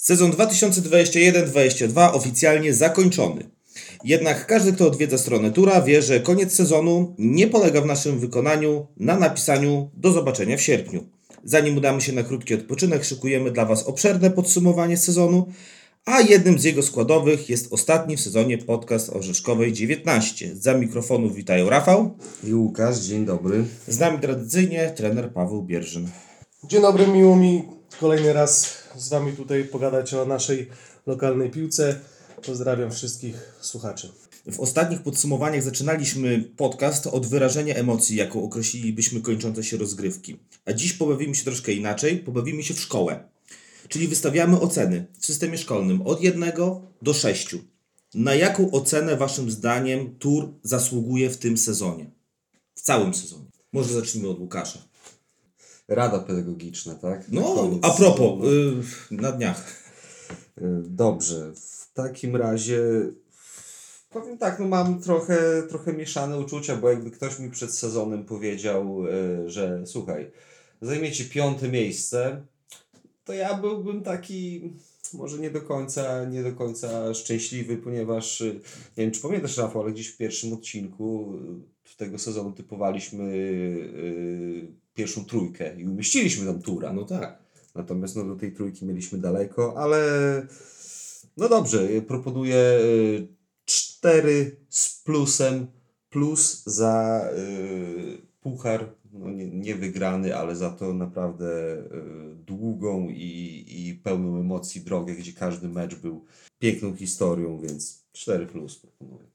Sezon 2021-22 oficjalnie zakończony. Jednak każdy, kto odwiedza stronę Tura, wie, że koniec sezonu nie polega w naszym wykonaniu na napisaniu do zobaczenia w sierpniu. Zanim udamy się na krótki odpoczynek, szykujemy dla Was obszerne podsumowanie sezonu, a jednym z jego składowych jest ostatni w sezonie podcast Orzeszkowej 19. Za mikrofonów witają Rafał. I Łukasz, dzień dobry. Z nami tradycyjnie trener Paweł Bierzyn. Dzień dobry, miło mi kolejny raz z Wami tutaj pogadać o naszej lokalnej piłce. Pozdrawiam wszystkich słuchaczy. W ostatnich podsumowaniach zaczynaliśmy podcast od wyrażenia emocji, jaką określilibyśmy kończące się rozgrywki. A dziś pobawimy się troszkę inaczej, pobawimy się w szkołę. Czyli wystawiamy oceny w systemie szkolnym od 1 do 6. Na jaką ocenę Waszym zdaniem Tur zasługuje w tym sezonie? W całym sezonie. Może zacznijmy od Łukasza. Rada pedagogiczna, tak? No, Koniec a propos, y, na dniach. Y, Dobrze, w takim razie powiem tak, no mam trochę, trochę mieszane uczucia, bo jakby ktoś mi przed sezonem powiedział, y, że słuchaj, zajmiecie piąte miejsce, to ja byłbym taki może nie do końca, nie do końca szczęśliwy, ponieważ nie wiem, czy pamiętasz Rafał, ale gdzieś w pierwszym odcinku tego sezonu typowaliśmy y, pierwszą trójkę i umieściliśmy tam tura. No tak. Natomiast no, do tej trójki mieliśmy daleko, ale no dobrze, y, proponuję y, 4 z plusem, plus za y, puchar, no nie, nie wygrany, ale za to naprawdę y, długą i, i pełną emocji drogę, gdzie każdy mecz był piękną historią, więc 4 plus proponuję.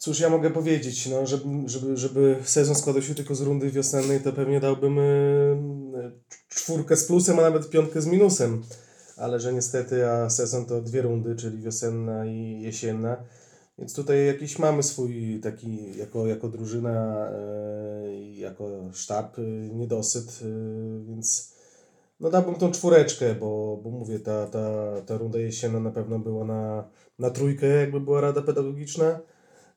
Cóż ja mogę powiedzieć, no, żeby, żeby, żeby sezon składał się tylko z rundy wiosennej, to pewnie dałbym y, czwórkę z plusem, a nawet piątkę z minusem. Ale że niestety, a sezon to dwie rundy, czyli wiosenna i jesienna. Więc tutaj jakiś mamy swój taki, jako, jako drużyna, y, jako sztab, y, niedosyt, więc no dałbym tą czwóreczkę, bo, bo mówię, ta, ta, ta runda jesienna na pewno była na, na trójkę, jakby była rada pedagogiczna.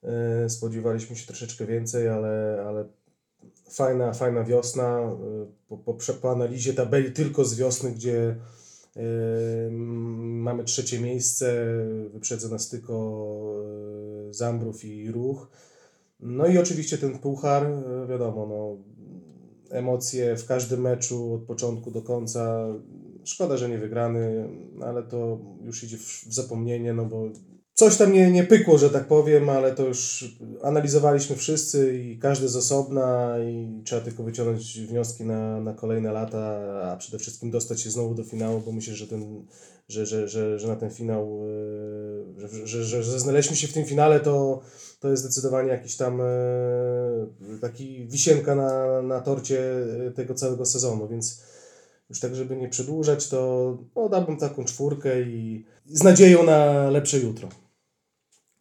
E, Spodziewaliśmy się troszeczkę więcej, ale, ale fajna, fajna wiosna. E, Po, po, po analizie tabeli tylko z wiosny, gdzie m, mamy trzecie miejsce, wyprzedza nas tylko e, Zambrów i Ruch. No i oczywiście ten puchar, wiadomo, no, emocje w każdym meczu od początku do końca. Szkoda, że nie wygrany, ale to już idzie w, w zapomnienie, no bo coś tam nie, nie pykło, że tak powiem, ale to już analizowaliśmy wszyscy i każdy z osobna i trzeba tylko wyciągnąć wnioski na, na kolejne lata, a przede wszystkim dostać się znowu do finału, bo myślę, że, ten, że, że, że, że na ten finał, e, że, że, że, że znaleźliśmy się w tym finale, to, to jest zdecydowanie jakiś tam e, taki wisienka na, na torcie e, tego całego sezonu, więc już tak, żeby nie przedłużać, to no, dałbym taką czwórkę i z nadzieją na lepsze jutro.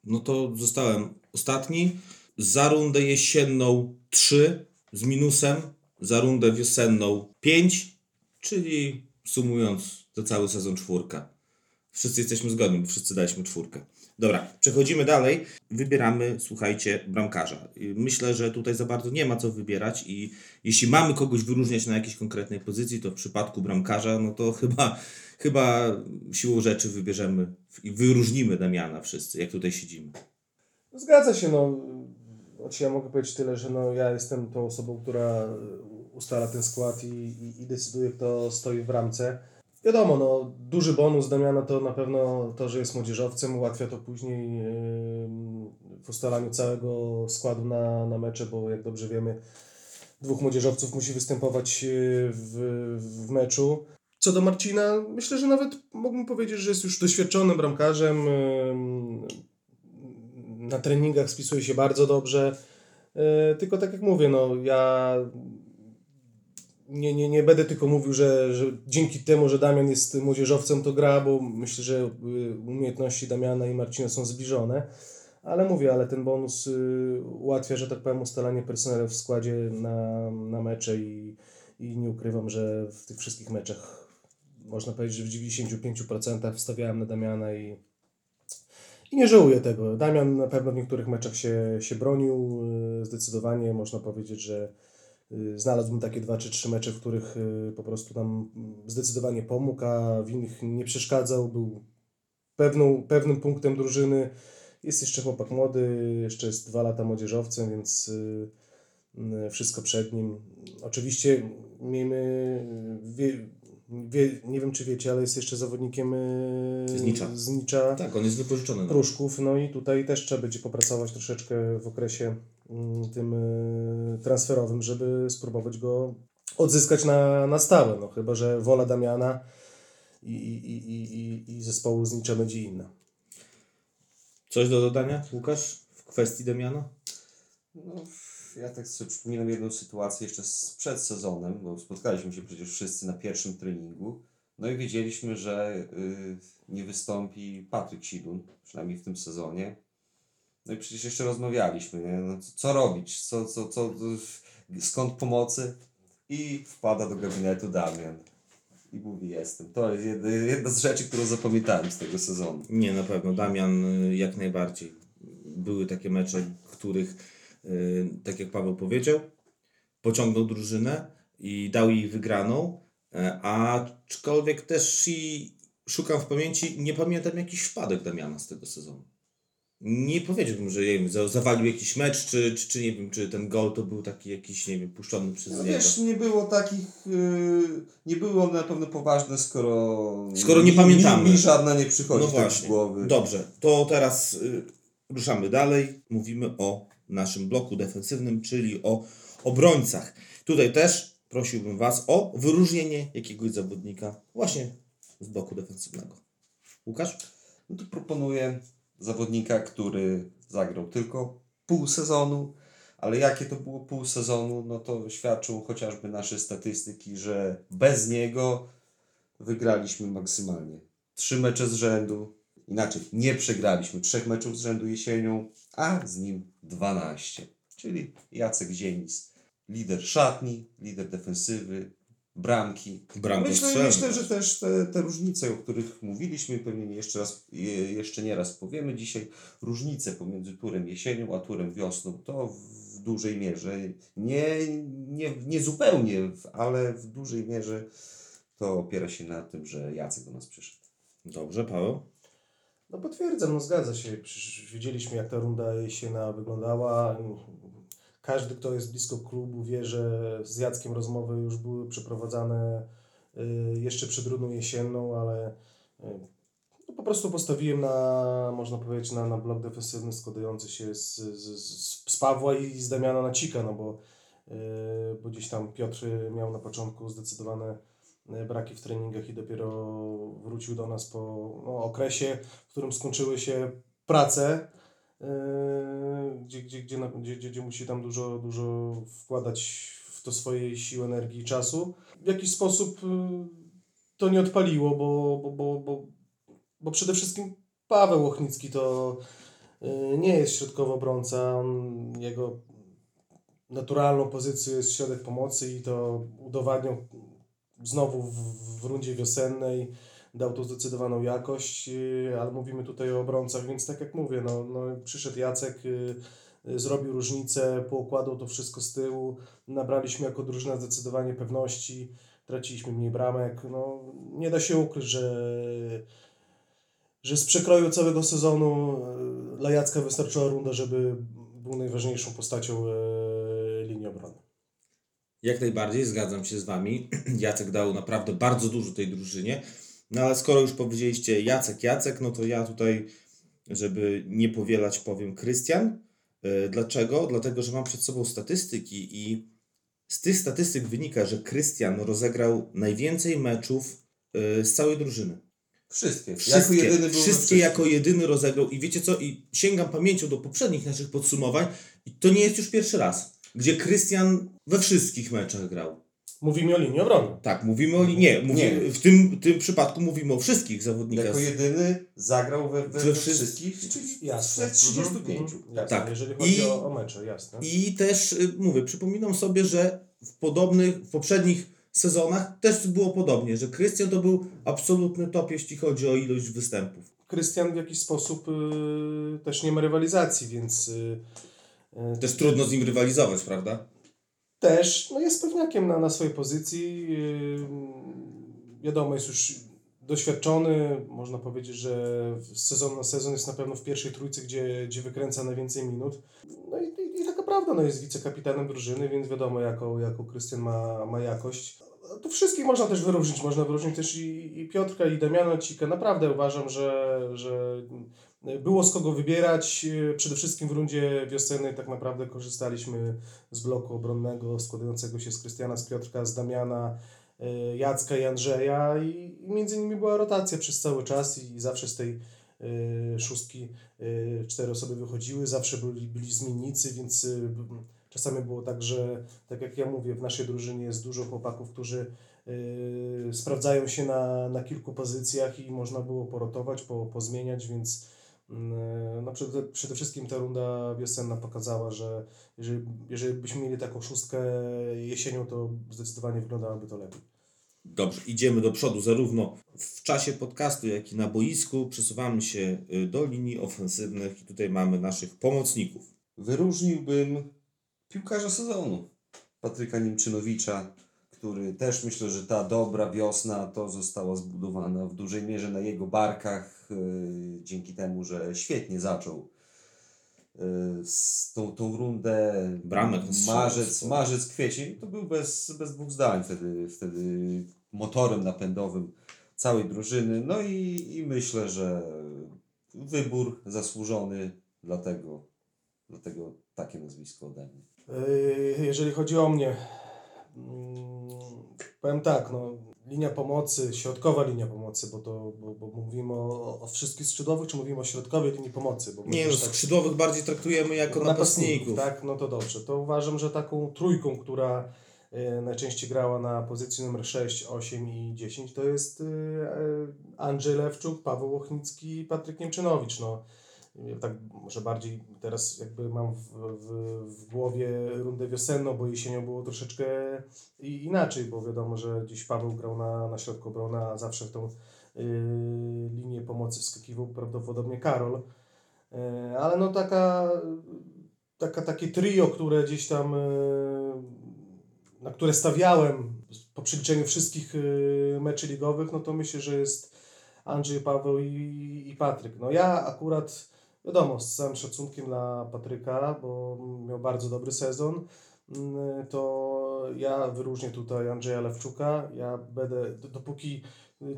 No to zostałem ostatni. Za rundę jesienną 3 z minusem, za rundę wiosenną 5, czyli sumując to cały sezon czwórka. Wszyscy jesteśmy zgodni, bo wszyscy daliśmy czwórkę. Dobra, przechodzimy dalej. Wybieramy, słuchajcie, bramkarza. Myślę, że tutaj za bardzo nie ma co wybierać i jeśli mamy kogoś wyróżniać na jakiejś konkretnej pozycji, to w przypadku bramkarza, no to chyba, chyba siłą rzeczy wybierzemy i wyróżnimy Damiana wszyscy, jak tutaj siedzimy. Zgadza się, no. Znaczy ja mogę powiedzieć tyle, że no, ja jestem tą osobą, która ustala ten skład i, i, i decyduje, kto stoi w ramce. Wiadomo, no, duży bonus Damiana to na pewno to, że jest młodzieżowcem, ułatwia to później w ustalaniu całego składu na, na mecze, bo jak dobrze wiemy, dwóch młodzieżowców musi występować yy, w, w meczu. Co do Marcina, myślę, że nawet mógłbym powiedzieć, że jest już doświadczonym bramkarzem. Na treningach spisuje się bardzo dobrze. Yy, Tylko tak jak mówię, no ja nie, nie, nie będę tylko mówił, że, że dzięki temu, że Damian jest młodzieżowcem, to gra, bo myślę, że y, umiejętności Damiana i Marcina są zbliżone. Ale mówię, ale ten bonus y, ułatwia, że tak powiem, ustalanie personelu w składzie na, na mecze i, i nie ukrywam, że w tych wszystkich meczach można powiedzieć, że w 95% wstawiałem na Damiana i, i nie żałuję tego. Damian na pewno w niektórych meczach się, się bronił. y, Zdecydowanie można powiedzieć, że znalazłbym takie dwa czy trzy mecze, w których y, po prostu nam zdecydowanie pomógł, a w innych nie przeszkadzał, był pewną, pewnym punktem drużyny. Jest jeszcze chłopak młody, jeszcze jest dwa lata młodzieżowcem, więc y, y, wszystko przed nim. Oczywiście miejmy, wie, wie, nie wiem czy wiecie, ale jest jeszcze zawodnikiem y, Z Nicza. z Nicza. Tak, on jest wypożyczony. No. Pruszków, no i tutaj też trzeba będzie popracować troszeczkę w okresie mm, tym y, transferowym, żeby spróbować go odzyskać na, na stałe, no chyba, że wola Damiana i, i, i, i, i zespołu z Nicza będzie inna. Coś do dodania, Łukasz, w kwestii Damiana? No, ja tak sobie przypominam jedną sytuację jeszcze z przed sezonem, bo spotkaliśmy się przecież wszyscy na pierwszym treningu. No i wiedzieliśmy, że y, nie wystąpi Patryk Sidun, przynajmniej w tym sezonie. No i przecież jeszcze rozmawialiśmy, nie? No, co, robić, co, co, co, skąd pomocy? I wpada do gabinetu Damian. I mówi, jestem. To jest jedna, z rzeczy, którą zapamiętałem z tego sezonu. Nie, na pewno. Damian y, jak najbardziej. Były takie mecze, których, y, tak jak Paweł powiedział, pociągnął drużynę i dał jej wygraną, e, aczkolwiek też i szukam w pamięci, nie pamiętam jakiś wpadek Damiana z tego sezonu. Nie powiedziałbym, że nie wiem, za- zawalił jakiś mecz, czy, czy, czy nie wiem, czy ten gol to był taki jakiś, nie wiem, puszczony przez No niego. wiesz, nie było takich, yy, nie było one na pewno poważne, skoro... Skoro nie mi- pamiętamy. Mi, mi żadna nie przychodzi No tak właśnie. z głowy. Dobrze, to teraz y, ruszamy dalej. Mówimy o naszym bloku defensywnym, czyli o obrońcach. Tutaj też prosiłbym Was o wyróżnienie jakiegoś zawodnika właśnie z bloku defensywnego. Łukasz? No to proponuję zawodnika, który zagrał tylko pół sezonu, ale jakie to było pół sezonu, no to świadczą chociażby nasze statystyki, że bez niego wygraliśmy maksymalnie trzy mecze z rzędu. Inaczej, nie przegraliśmy trzech meczów z rzędu jesienią, a z nim 12. Czyli Jacek Zienis, lider szatni, lider defensywy, bramki. Bramko Myślę, myślę, że też te, te różnice, o których mówiliśmy, pewnie jeszcze raz, je, jeszcze nie raz powiemy dzisiaj, różnice pomiędzy turem jesienią a turem wiosną, to w dużej mierze, nie, nie, nie zupełnie, ale w dużej mierze to opiera się na tym, że Jacek do nas przyszedł. Dobrze, Paweł? No potwierdzam, no zgadza się. Przecież widzieliśmy jak ta runda jesienna wyglądała. Każdy, kto jest blisko klubu wie, że z Jackiem rozmowy już były przeprowadzane y, jeszcze przed rundą jesienną, ale y, no po prostu postawiłem na, można powiedzieć, na, na blok defensywny składający się z, z, z, Pawła i z Damiana Nacika, no bo, y, bo gdzieś tam Piotr miał na początku zdecydowane braki w treningach i dopiero wrócił do nas po no, okresie, w którym skończyły się prace, gdzie, gdzie, gdzie, gdzie, gdzie, gdzie musi tam dużo, dużo wkładać w to swojej siły, energii i czasu. W jakiś sposób yy, to nie odpaliło, bo, bo, bo, bo, bo przede wszystkim Paweł Ochnicki to yy, nie jest środkowy obrońca. Jego naturalną pozycją jest środek pomocy i to udowadniał znowu w, w rundzie wiosennej dał tu zdecydowaną jakość, yy, ale mówimy tutaj o obrońcach, więc tak jak mówię, no, no przyszedł Jacek, yy, yy, zrobił różnicę, poukładał to wszystko z tyłu, nabraliśmy jako drużyna zdecydowanie pewności, traciliśmy mniej bramek, no nie da się ukryć, że że z przekroju całego sezonu dla Jacka wystarczyła runda, żeby był najważniejszą postacią linii obrony. Jak najbardziej, zgadzam się z Wami. Jacek dał naprawdę bardzo dużo tej drużynie. No ale skoro już powiedzieliście Jacek, Jacek, no to ja tutaj, żeby nie powielać, powiem Krystian. E, Dlaczego? Dlatego, że mam przed sobą statystyki i z tych statystyk wynika, że Krystian rozegrał najwięcej meczów e, z całej drużyny. Wszystkie. Wszystkie, jako jedyny wszystkie jako jedyny rozegrał. I wiecie co? I sięgam pamięcią do poprzednich naszych podsumowań i to nie jest już pierwszy raz, gdzie Krystian we wszystkich meczach grał. Mówimy o linii obrony. Tak, mówimy o nie, mówimy, Nie. w tym, tym przypadku mówimy o wszystkich zawodnikach. Jako jedyny zagrał we, we, We wszystkich. czyli Jasne. ze 35. Mhm, jasne. Tak. Jeżeli chodzi I- o, o mecze, jasne. I też y, mówię, przypominam sobie, że w podobnych, w poprzednich sezonach też było podobnie, że Krystian to był absolutny top, jeśli chodzi o ilość występów. Krystian w jakiś sposób y, też nie ma rywalizacji, więc y, y, Też trudno z nim rywalizować, prawda? Też no jest pewniakiem na, na swojej pozycji. Yy, wiadomo, jest już doświadczony. Można powiedzieć, że z sezon na sezon jest na pewno w pierwszej trójce, gdzie, gdzie wykręca najwięcej minut. No i, i, i taka prawda, no jest wicekapitanem drużyny, więc wiadomo, jaką, jaką Krystian ma, ma jakość. Tu wszystkich można też wyróżnić. Można wyróżnić też i, i Piotrka, i Damiana Cika. Naprawdę uważam, że, że było z kogo wybierać. Przede wszystkim w rundzie wiosennej tak naprawdę korzystaliśmy z bloku obronnego składającego się z Krystiana, z Piotrka, z Damiana, y, Jacka i Andrzeja i, między nimi była rotacja przez cały czas i zawsze z tej y, szóstki cztery osoby wychodziły, zawsze byli, byli zmiennicy, więc czasami było tak, że tak jak ja mówię, w naszej drużynie jest dużo chłopaków, którzy sprawdzają się na, na kilku pozycjach i można było porotować, po, pozmieniać, więc no przede, przede wszystkim ta runda wiosenna pokazała, że jeżeli, jeżeli byśmy mieli taką szóstkę jesienią, to zdecydowanie wyglądałoby to lepiej. Dobrze, idziemy do przodu zarówno w czasie podcastu, jak i na boisku. Przesuwamy się y, do linii ofensywnych i tutaj mamy naszych pomocników. Wyróżniłbym piłkarza sezonu, Patryka Niemczynowicza, który też myślę, że ta dobra wiosna to została zbudowana w dużej mierze na jego barkach, dzięki temu, że świetnie zaczął yy, z tą, tą rundę Bramek strzelał marzec, sporo. marzec, kwiecień, to był bez, bez dwóch zdań wtedy, wtedy motorem napędowym całej drużyny. No i, i myślę, że wybór zasłużony, dlatego, dlatego takie nazwisko ode mnie. Yy, Jeżeli chodzi o mnie, mm, powiem tak, no, linia pomocy, środkowa linia pomocy, bo to bo, bo mówimy o, o wszystkich skrzydłowych, czy mówimy o środkowej linii pomocy? Bo Nie no, tak- skrzydłowych bardziej traktujemy jako napastników. Tak, no to dobrze. To uważam, że taką trójką, która e, najczęściej grała na pozycji numer 6, 8 i 10, to jest e, Andrzej Lewczuk, Paweł Łochnicki i Patryk Niemczynowicz. No, tak może bardziej teraz jakby mam w, w, w głowie rundę wiosenną, bo jesienią było troszeczkę inaczej, bo wiadomo, że gdzieś Paweł grał na, na środku obrony, a zawsze w tą y, linię pomocy wskakiwał prawdopodobnie Karol. E, Ale no taka, taka, takie trio, które gdzieś tam, e, na które stawiałem po przeliczeniu wszystkich e, meczy ligowych, no to myślę, że jest Andrzej, Paweł i, i Patryk. No ja akurat, wiadomo, z całym szacunkiem dla Patryka, bo miał bardzo dobry sezon, mm, to ja wyróżnię tutaj Andrzeja Lewczuka. Ja będę, dopóki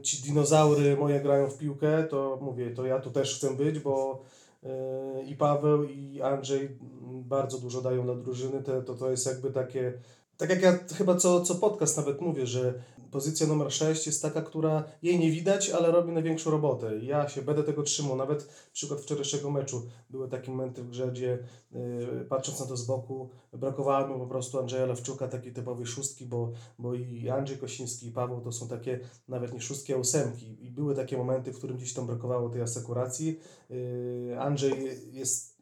ci dinozaury moje grają w piłkę, to mówię, to ja tu też chcę być, bo Yy, i Paweł i Andrzej mm, bardzo dużo dają dla drużyny, to, to, to jest jakby takie, tak jak ja chyba co, co podcast nawet mówię, że pozycja numer 6 jest taka, która jej nie widać, ale robi największą robotę. Ja się będę tego trzymał. Nawet przykład wczorajszego meczu były takie momenty w grze, gdzie yy, patrząc na to z boku, brakowało mi po prostu Andrzeja Lewczuka, takiej typowej szóstki, bo, bo i Andrzej Kosiński i Paweł to są takie nawet nie szóstki, a ósemki. I były takie momenty, w którym gdzieś tam brakowało tej asekuracji. Yy, Andrzej jest,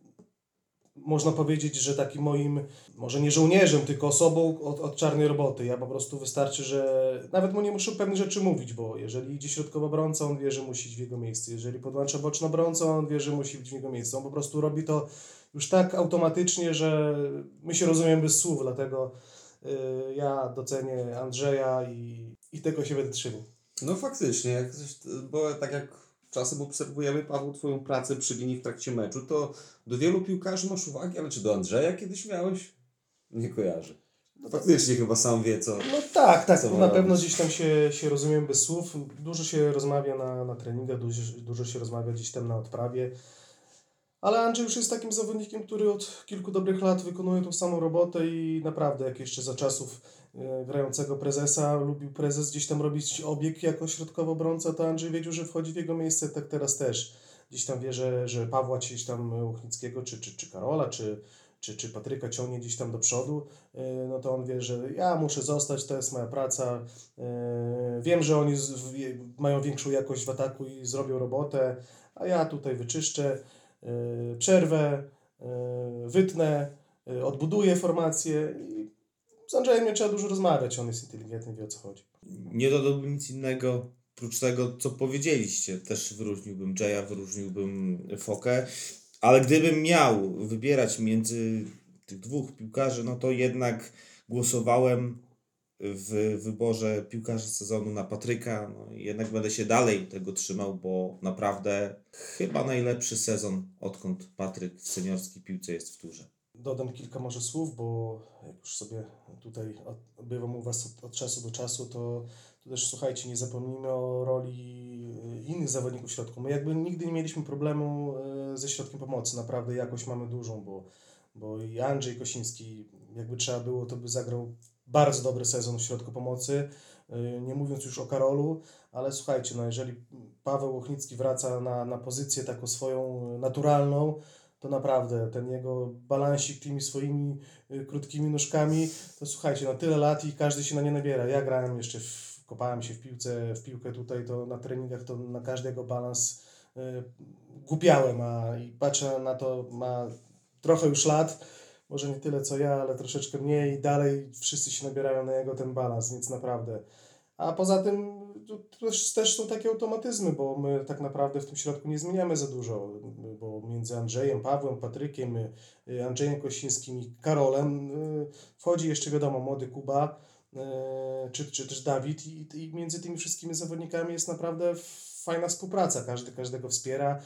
można powiedzieć, że takim moim, może nie żołnierzem, tylko osobą od, od czarnej roboty. Ja po prostu wystarczy, że nawet mu nie muszę pewnych rzeczy mówić, bo jeżeli idzie środkowa obrońca, on wie, że musi iść w jego miejsce. Jeżeli podłącza boczna obrońca, on wie, że musi być w jego miejsce. On po prostu robi to już tak automatycznie, że my się rozumiemy bez słów, dlatego yy, ja docenię Andrzeja i, i tego się będę trzymał. No faktycznie, bo tak jak czasem obserwujemy, Paweł, Twoją pracę przy linii w trakcie meczu, to do wielu piłkarzy masz uwagi, ale czy do Andrzeja kiedyś miałeś? Nie kojarzę. Faktycznie chyba sam wie, co... No tak, tak. Na pewno robić? gdzieś tam się, się rozumiem bez słów. Dużo się rozmawia na, na treningach, dużo, dużo się rozmawia gdzieś tam na odprawie. Ale Andrzej już jest takim zawodnikiem, który od kilku dobrych lat wykonuje tą samą robotę i naprawdę, jak jeszcze za czasów grającego prezesa lubił prezes gdzieś tam robić obieg jako środkowy obrońca, to Andrzej wiedział, że wchodzi w jego miejsce, tak teraz też. Gdzieś tam wie, że, że Pawła gdzieś tam Łuchnickiego, czy, czy, czy Karola, czy, czy, czy Patryka ciągnie gdzieś tam do przodu, e, no to on wie, że ja muszę zostać, to jest moja praca. E, Wiem, że oni mają większą jakość w ataku i zrobią robotę, a ja tutaj wyczyszczę, e, przerwę, e, wytnę, e, odbuduję formację z Andrzejem nie trzeba dużo rozmawiać, on jest inteligentny, wie o co chodzi. Nie dodałbym nic innego, prócz tego, co powiedzieliście. Też wyróżniłbym Jaya, wyróżniłbym Fokę, ale gdybym miał wybierać między tych dwóch piłkarzy, no to jednak głosowałem w wyborze piłkarza sezonu na Patryka. No, jednak będę się dalej tego trzymał, bo naprawdę chyba najlepszy sezon, odkąd Patryk w seniorskiej piłce jest w turze. Dodam kilka może słów, bo jak już sobie tutaj od- bywam u Was od, od czasu do czasu, to, to też słuchajcie, nie zapomnijmy o roli y, innych zawodników środku. My jakby nigdy nie mieliśmy problemu y, ze środkiem pomocy, naprawdę jakość mamy dużą, bo, bo i Andrzej Kosiński, jakby trzeba było, to by zagrał bardzo dobry sezon w środku pomocy, y, nie mówiąc już o Karolu, ale słuchajcie, no jeżeli Paweł Ochnicki wraca na, na pozycję taką swoją naturalną, to naprawdę ten jego balansik tymi swoimi y, krótkimi nóżkami, to słuchajcie, no tyle lat i każdy się na nie nabiera. Ja grałem jeszcze, w, kopałem się w piłce, w piłkę tutaj, to na treningach to na każdy jego balans y, głupiałem, a i patrzę na to, ma trochę już lat, może nie tyle co ja, ale troszeczkę mniej i dalej wszyscy się nabierają na jego ten balans, więc naprawdę. A poza tym to też, są takie automatyzmy, bo my tak naprawdę w tym środku nie zmieniamy za dużo, bo między Andrzejem, Pawłem, Patrykiem, y, Andrzejem Kosińskim i Karolem y, wchodzi jeszcze wiadomo młody Kuba y, czy, czy też Dawid i, i między tymi wszystkimi zawodnikami jest naprawdę fajna współpraca, każdy każdego wspiera,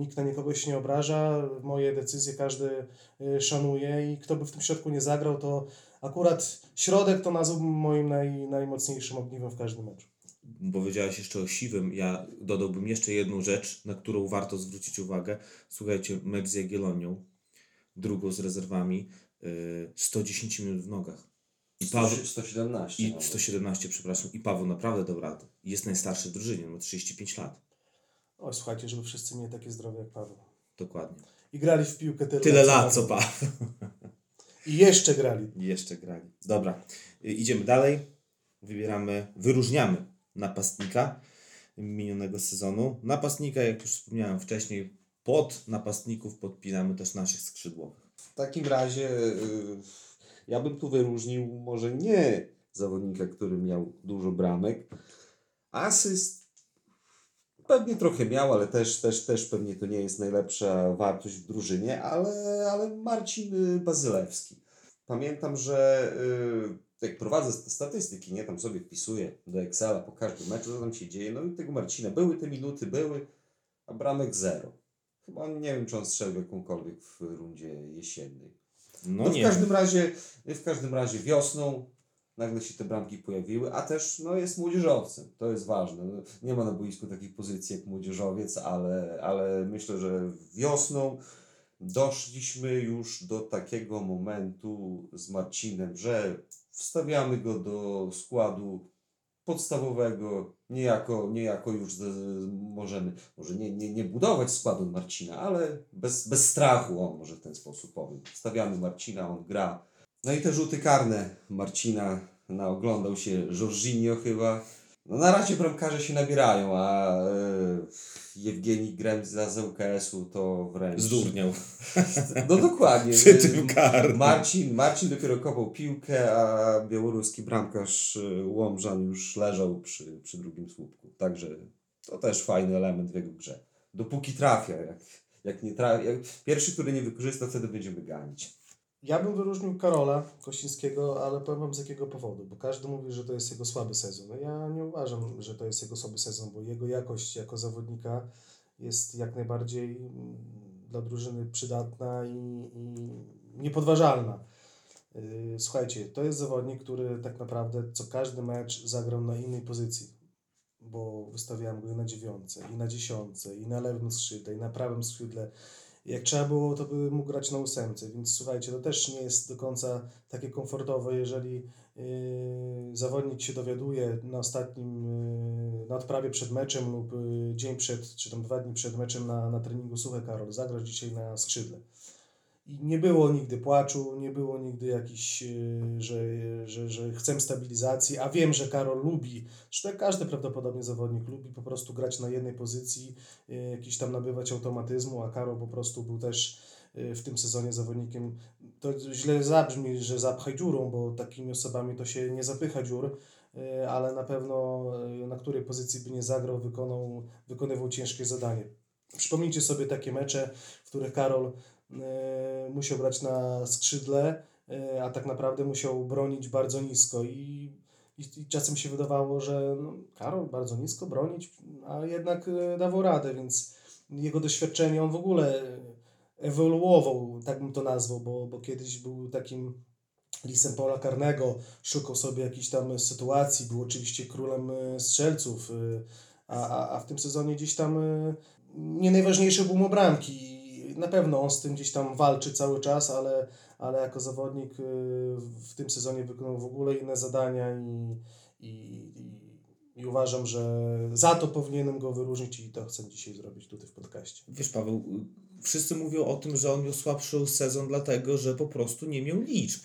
nikt na nikogo się nie obraża, moje decyzje każdy szanuje i kto by w tym środku nie zagrał, to akurat środek to nazwałbym moim naj, najmocniejszym ogniwem w każdym meczu. Bo powiedziałeś jeszcze o siwym, ja dodałbym jeszcze jedną rzecz, na którą warto zwrócić uwagę. Słuchajcie, mecz z Jagiellonią, drugą z rezerwami, y, 110 minut w nogach. I Paweł, 117. i nawet. 117, przepraszam. I Paweł naprawdę dał radę. Jest najstarszy w drużynie, ma 35 lat. Oj, słuchajcie, żeby wszyscy mieli takie zdrowie jak Paweł. Dokładnie. I grali w piłkę tyle, Tyle lat, co Paweł. I jeszcze grali. I Jeszcze grali. Dobra, y, idziemy dalej. Wybieramy, wyróżniamy napastnika minionego sezonu. Napastnika, jak już wspomniałem wcześniej, pod napastników podpinamy też naszych skrzydłowych. W takim razie y, ja bym tu wyróżnił może nie zawodnika, który miał dużo bramek. Asyst pewnie trochę miał, ale też, też, też pewnie to nie jest najlepsza wartość w drużynie, ale, ale Marcin y, Bazylewski. Pamiętam, że y, jak prowadzę statystyki, nie, tam sobie wpisuję do Excela po każdym meczu, co tam się dzieje, no i tego Marcina, były te minuty, były, a bramek zero. Chyba nie wiem, czy on strzelił jakąkolwiek w rundzie jesiennej. No, No, w nie. każdym razie, w każdym razie wiosną nagle się te bramki pojawiły, a też no, jest młodzieżowcem. To jest ważne. No, Nie ma na boisku takiej pozycji jak młodzieżowiec, ale, ale myślę, że wiosną doszliśmy już do takiego momentu z Marcinem, że wstawiamy go do składu podstawowego, niejako, niejako już możemy, może nie, nie, nie budować składu Marcina, ale bez, bez strachu, o może w ten sposób powiem. Stawiamy Marcina, on gra. No i te rzuty karne Marcina, na oglądał się Jorginho chyba. No na razie bramkarze się nabierają, a e, Jewgeni Gremza z ŁKS-u to wręcz... Zdurniał. No dokładnie. Przy tym karnym. Marcin, Marcin dopiero kopał piłkę, a białoruski bramkarz y, Łomżan już leżał przy, przy drugim słupku. Także to też fajny element w jego grze. Dopóki trafia, jak, jak nie trafia, jak pierwszy, który nie wykorzysta, wtedy będziemy ganić. Ja bym wyróżnił Karola Kościńskiego, ale powiem wam z jakiego powodu, bo każdy mówi, że to jest jego słaby sezon. No ja nie uważam, że to jest jego słaby sezon, bo jego jakość jako zawodnika jest jak najbardziej mm, dla drużyny przydatna i, i niepodważalna. Yy, Słuchajcie, to jest zawodnik, który tak naprawdę co każdy mecz zagrał na innej pozycji, bo wystawiałem go i na dziewiątce, i na dziesiątce, i na lewym skrzydle, i na prawym skrzydle. Jak trzeba było, to by mógł grać na ósemce, więc słuchajcie, to też nie jest do końca takie komfortowe, jeżeli yy, zawodnik się dowiaduje na ostatnim, yy, na odprawie przed meczem lub yy, dzień przed, czy tam dwa dni przed meczem na, na treningu Słuchaj Karol, zagrasz dzisiaj na skrzydle. I nie było nigdy płaczu, nie było nigdy jakiś, yy, że, że, że chcę stabilizacji, a wiem, że Karol lubi, zresztą każdy prawdopodobnie zawodnik lubi po prostu grać na jednej pozycji, yy, jakiś tam nabywać automatyzmu, a Karol po prostu był też yy, w tym sezonie zawodnikiem, to źle zabrzmi, że zapchaj dziurą, bo takimi osobami to się nie zapycha dziur, ale na pewno na której pozycji by nie zagrał, wykonał, wykonywał ciężkie zadanie. Przypomnijcie sobie takie mecze, w których Karol musiał grać na skrzydle, e, a tak naprawdę musiał bronić bardzo nisko i, i, i czasem się wydawało, że no, Karol bardzo nisko bronić, a jednak e, dawał radę, więc jego doświadczenie on w ogóle ewoluował, tak bym to nazwał, bo, bo kiedyś był takim lisem Paula Karnego, szukał sobie jakichś tam sytuacji, był oczywiście królem e, strzelców, e, a, a, a w tym sezonie gdzieś tam e, nie najważniejsze był mu bramki. Na pewno on z tym gdzieś tam walczy cały czas, ale, ale jako zawodnik e, w tym sezonie wykonał w ogóle inne zadania i, i, i, i uważam, że za to powinienem go wyróżnić i to chcę dzisiaj zrobić tutaj w podcaście. Wiesz, Paweł, y, wszyscy mówią o tym, że on miał słabszy sezon, dlatego że po prostu nie miał liczb.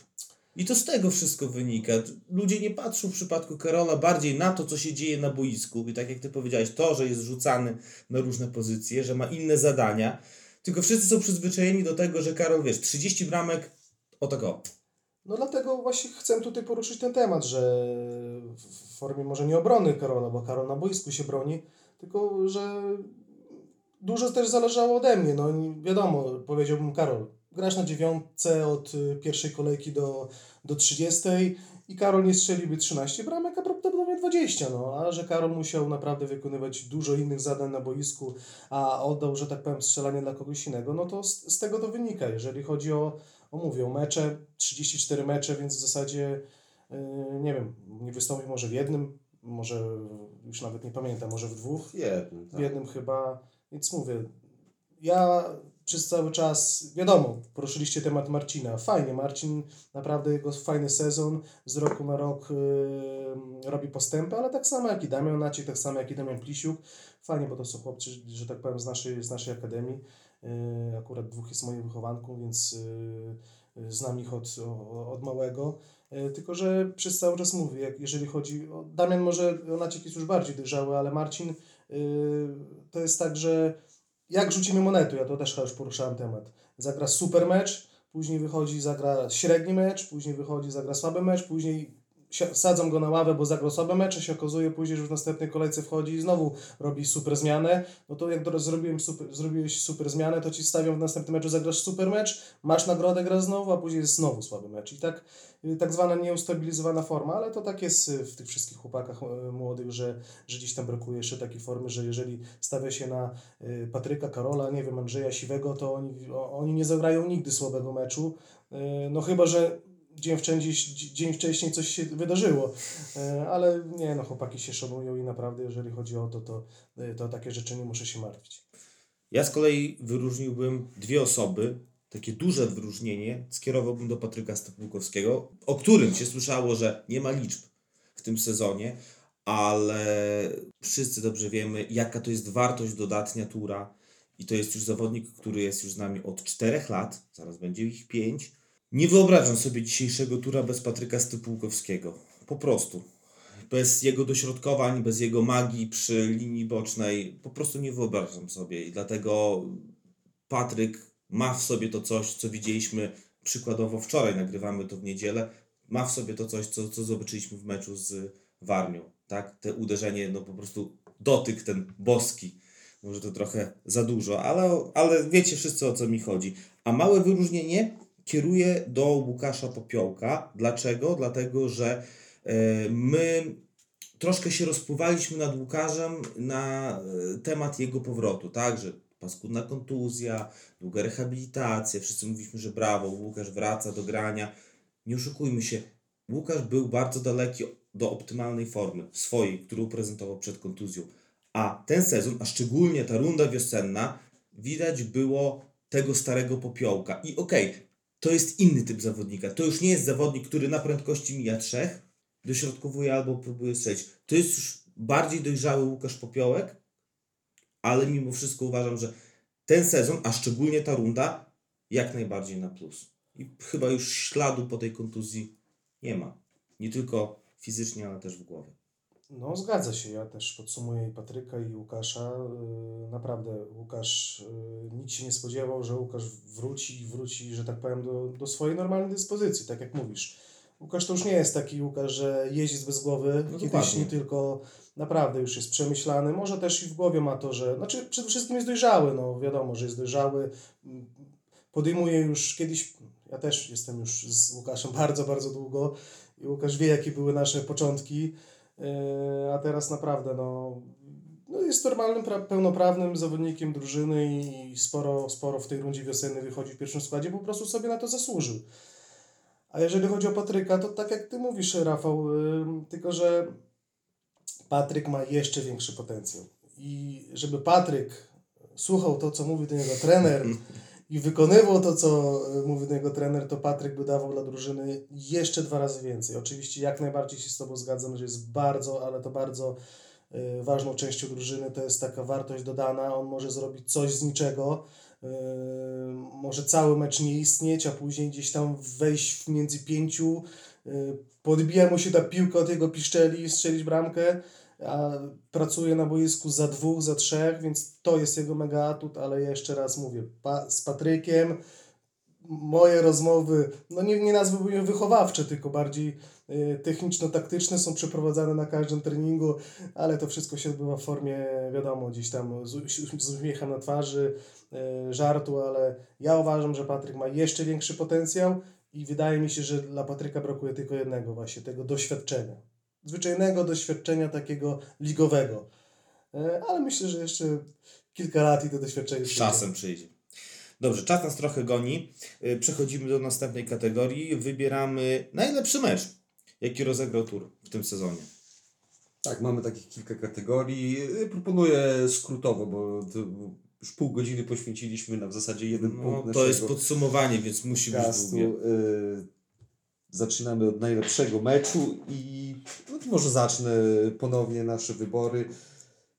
I to z tego wszystko wynika. Ludzie nie patrzą w przypadku Karola bardziej na to, co się dzieje na boisku. I tak jak ty powiedziałeś, to, że jest rzucany na różne pozycje, że ma inne zadania. Tylko wszyscy są przyzwyczajeni do tego, że Karol, wiesz, 30 bramek, o tak o. No dlatego właśnie chcę tutaj poruszyć ten temat, że w formie może nie obrony Karola, bo Karol na boisku się broni, tylko że dużo też zależało ode mnie. No wiadomo, powiedziałbym Karol, grasz na dziewiątce od pierwszej kolejki do, do 30 i Karol nie strzeliłby 13 bramek, a prawdopodobnie 20. No, a że Karol musiał naprawdę wykonywać dużo innych zadań na boisku, a oddał, że tak powiem, strzelanie dla kogoś innego, no to z, z tego to wynika. Jeżeli chodzi o, o mówię, o mecze, 34 mecze, więc w zasadzie yy, nie wiem, nie wystąpił może w jednym, może w- już nawet nie pamiętam, może w dwóch. Jednym, W tak. jednym chyba, więc mówię, ja przez cały czas, wiadomo, poruszyliście temat Marcina. Fajnie, Marcin, naprawdę jego fajny sezon, z roku na rok yy, robi postępy, ale tak samo jak i Damian Naciek, tak samo jak i Damian Plisiuk. Fajnie, bo to są chłopcy, że tak powiem, z naszej, z naszej akademii. Yy, akurat dwóch jest moją wychowanką, więc yy, znam ich od, o- od małego. Yy, Tylko, że przez cały czas mówię, jak, jeżeli chodzi o Damian, może Naciek jest już bardziej dojrzały, ale Marcin yy, to jest tak, że jak rzucimy monetę, ja to też już poruszałem temat. Zagra super mecz, później wychodzi, zagra średni mecz, później wychodzi, zagra słaby mecz, później wsadzam go na ławę, bo zagrał słabe mecze, się okazuje później, że w następnej kolejce wchodzi i znowu robi super zmianę. No to jak zrobiłem super, zrobiłeś super zmianę, to ci stawiam w następnym meczu, zagrasz super mecz, masz nagrodę, gra znowu, a później jest znowu słaby mecz. I tak, y, tak zwana nieustabilizowana forma, ale to tak jest y, w tych wszystkich chłopakach y, młodych, że, że gdzieś tam brakuje jeszcze takiej formy, że jeżeli stawia się na Patryka, Karola, nie wiem, Andrzeja Siwego, to oni, oni nie zagrają nigdy słabego meczu. No chyba, że dzień wcześniej, dzień wcześniej coś się wydarzyło. Y, Ale nie, no chłopaki się szanują i naprawdę jeżeli chodzi o to, to, y, to takie rzeczy nie muszę się martwić. Ja z kolei wyróżniłbym dwie osoby, takie duże wyróżnienie skierowałbym do Patryka Stopłukowskiego, o którym się słyszało, że nie ma liczb w tym sezonie, ale wszyscy dobrze wiemy, jaka to jest wartość dodatnia tura. I to jest już zawodnik, który jest już z nami od 4 lat, zaraz będzie ich 5. Nie wyobrażam sobie dzisiejszego tura bez Patryka Stypułkowskiego. Po prostu. Bez jego dośrodkowań, bez jego magii przy linii bocznej, po prostu nie wyobrażam sobie. I dlatego Patryk ma w sobie to coś, co widzieliśmy przykładowo wczoraj, nagrywamy to w niedzielę, ma w sobie to coś, co, co zobaczyliśmy w meczu z Warmią. Tak? Te uderzenie, no po prostu dotyk ten boski. Może to trochę za dużo, ale, ale wiecie wszyscy o co mi chodzi. A małe wyróżnienie kieruję do Łukasza Popiołka. Dlaczego? Dlatego, że e, my troszkę się rozpływaliśmy nad Łukaszem na e, temat jego powrotu, tak, że paskudna kontuzja, długa rehabilitacja, wszyscy mówiliśmy, że brawo, Łukasz wraca do grania. Nie oszukujmy się, Łukasz był bardzo daleki do optymalnej formy swojej, którą prezentował przed kontuzją. A ten sezon, a szczególnie ta runda wiosenna, widać było tego starego popiołka. I okej, to jest inny typ zawodnika. To już nie jest zawodnik, który na prędkości mija trzech, dośrodkowuje albo próbuje strzelić. To jest już bardziej dojrzały Łukasz Popiołek, ale mimo wszystko uważam, że ten sezon, a szczególnie ta runda, jak najbardziej na plus. I chyba już śladu po tej kontuzji nie ma. Nie tylko fizycznie, ale też w głowie. No, zgadza się. Ja też podsumuję i Patryka, i Łukasza. Yy, Naprawdę, Łukasz yy, nic się nie spodziewał, że Łukasz wróci i wróci, że tak powiem, do, do swojej normalnej dyspozycji, tak jak mówisz. Łukasz to już nie jest taki Łukasz, że jeździ bez głowy, No kiedyś nie tylko naprawdę już jest przemyślany. Może też i w głowie ma to, że. Znaczy, przede wszystkim jest dojrzały, no wiadomo, że jest dojrzały. Podejmuje już kiedyś. Ja też jestem już z Łukaszem bardzo, bardzo długo i Łukasz wie, jakie były nasze początki, a teraz naprawdę no, no jest normalnym, pra- pełnoprawnym zawodnikiem drużyny i sporo, sporo w tej rundzie wiosennej wychodzi w pierwszym składzie, po prostu sobie na to zasłużył. A jeżeli chodzi o Patryka, to tak jak ty mówisz, Rafał, ym, tylko że Patryk ma jeszcze większy potencjał. I żeby Patryk słuchał to, co mówi do niego trener i wykonywał to, co y, mówi do niego trener, to Patryk by dawał dla drużyny jeszcze dwa razy więcej. Oczywiście jak najbardziej się z Tobą zgadzam, że jest bardzo, ale to bardzo y, ważną częścią drużyny, to jest taka wartość dodana, on może zrobić coś z niczego, y, może cały mecz nie istnieć, a później gdzieś tam wejść w między pięciu, podbija mu się ta piłka od jego piszczeli i strzelić bramkę, a pracuje na boisku za dwóch, za trzech, więc to jest jego mega atut, ale jeszcze raz mówię, pa, z Patrykiem moje rozmowy, no nie, nie nazwałbym je wychowawcze, tylko bardziej y, techniczno-taktyczne, są przeprowadzane na każdym treningu, ale to wszystko się odbywa w formie, wiadomo, gdzieś tam z, z uśmiechem na twarzy, y, żartu, ale ja uważam, że Patryk ma jeszcze większy potencjał i wydaje mi się, że dla Patryka brakuje tylko jednego właśnie, tego doświadczenia. Zwyczajnego doświadczenia takiego ligowego. Y, ale myślę, że jeszcze kilka lat i to doświadczenie Z przyjdzie. czasem przyjdzie. Dobrze, czas nas trochę goni. Y, Przechodzimy do następnej kategorii. Wybieramy najlepszy mecz, jaki rozegrał Tur w tym sezonie. Tak, mamy takich kilka kategorii. Y, Proponuję skrótowo, bo to już pół godziny poświęciliśmy na w zasadzie jeden punkt No, to naszego jest podsumowanie, więc musi być długie. Y, Zaczynamy od najlepszego meczu i no może zacznę ponownie nasze wybory.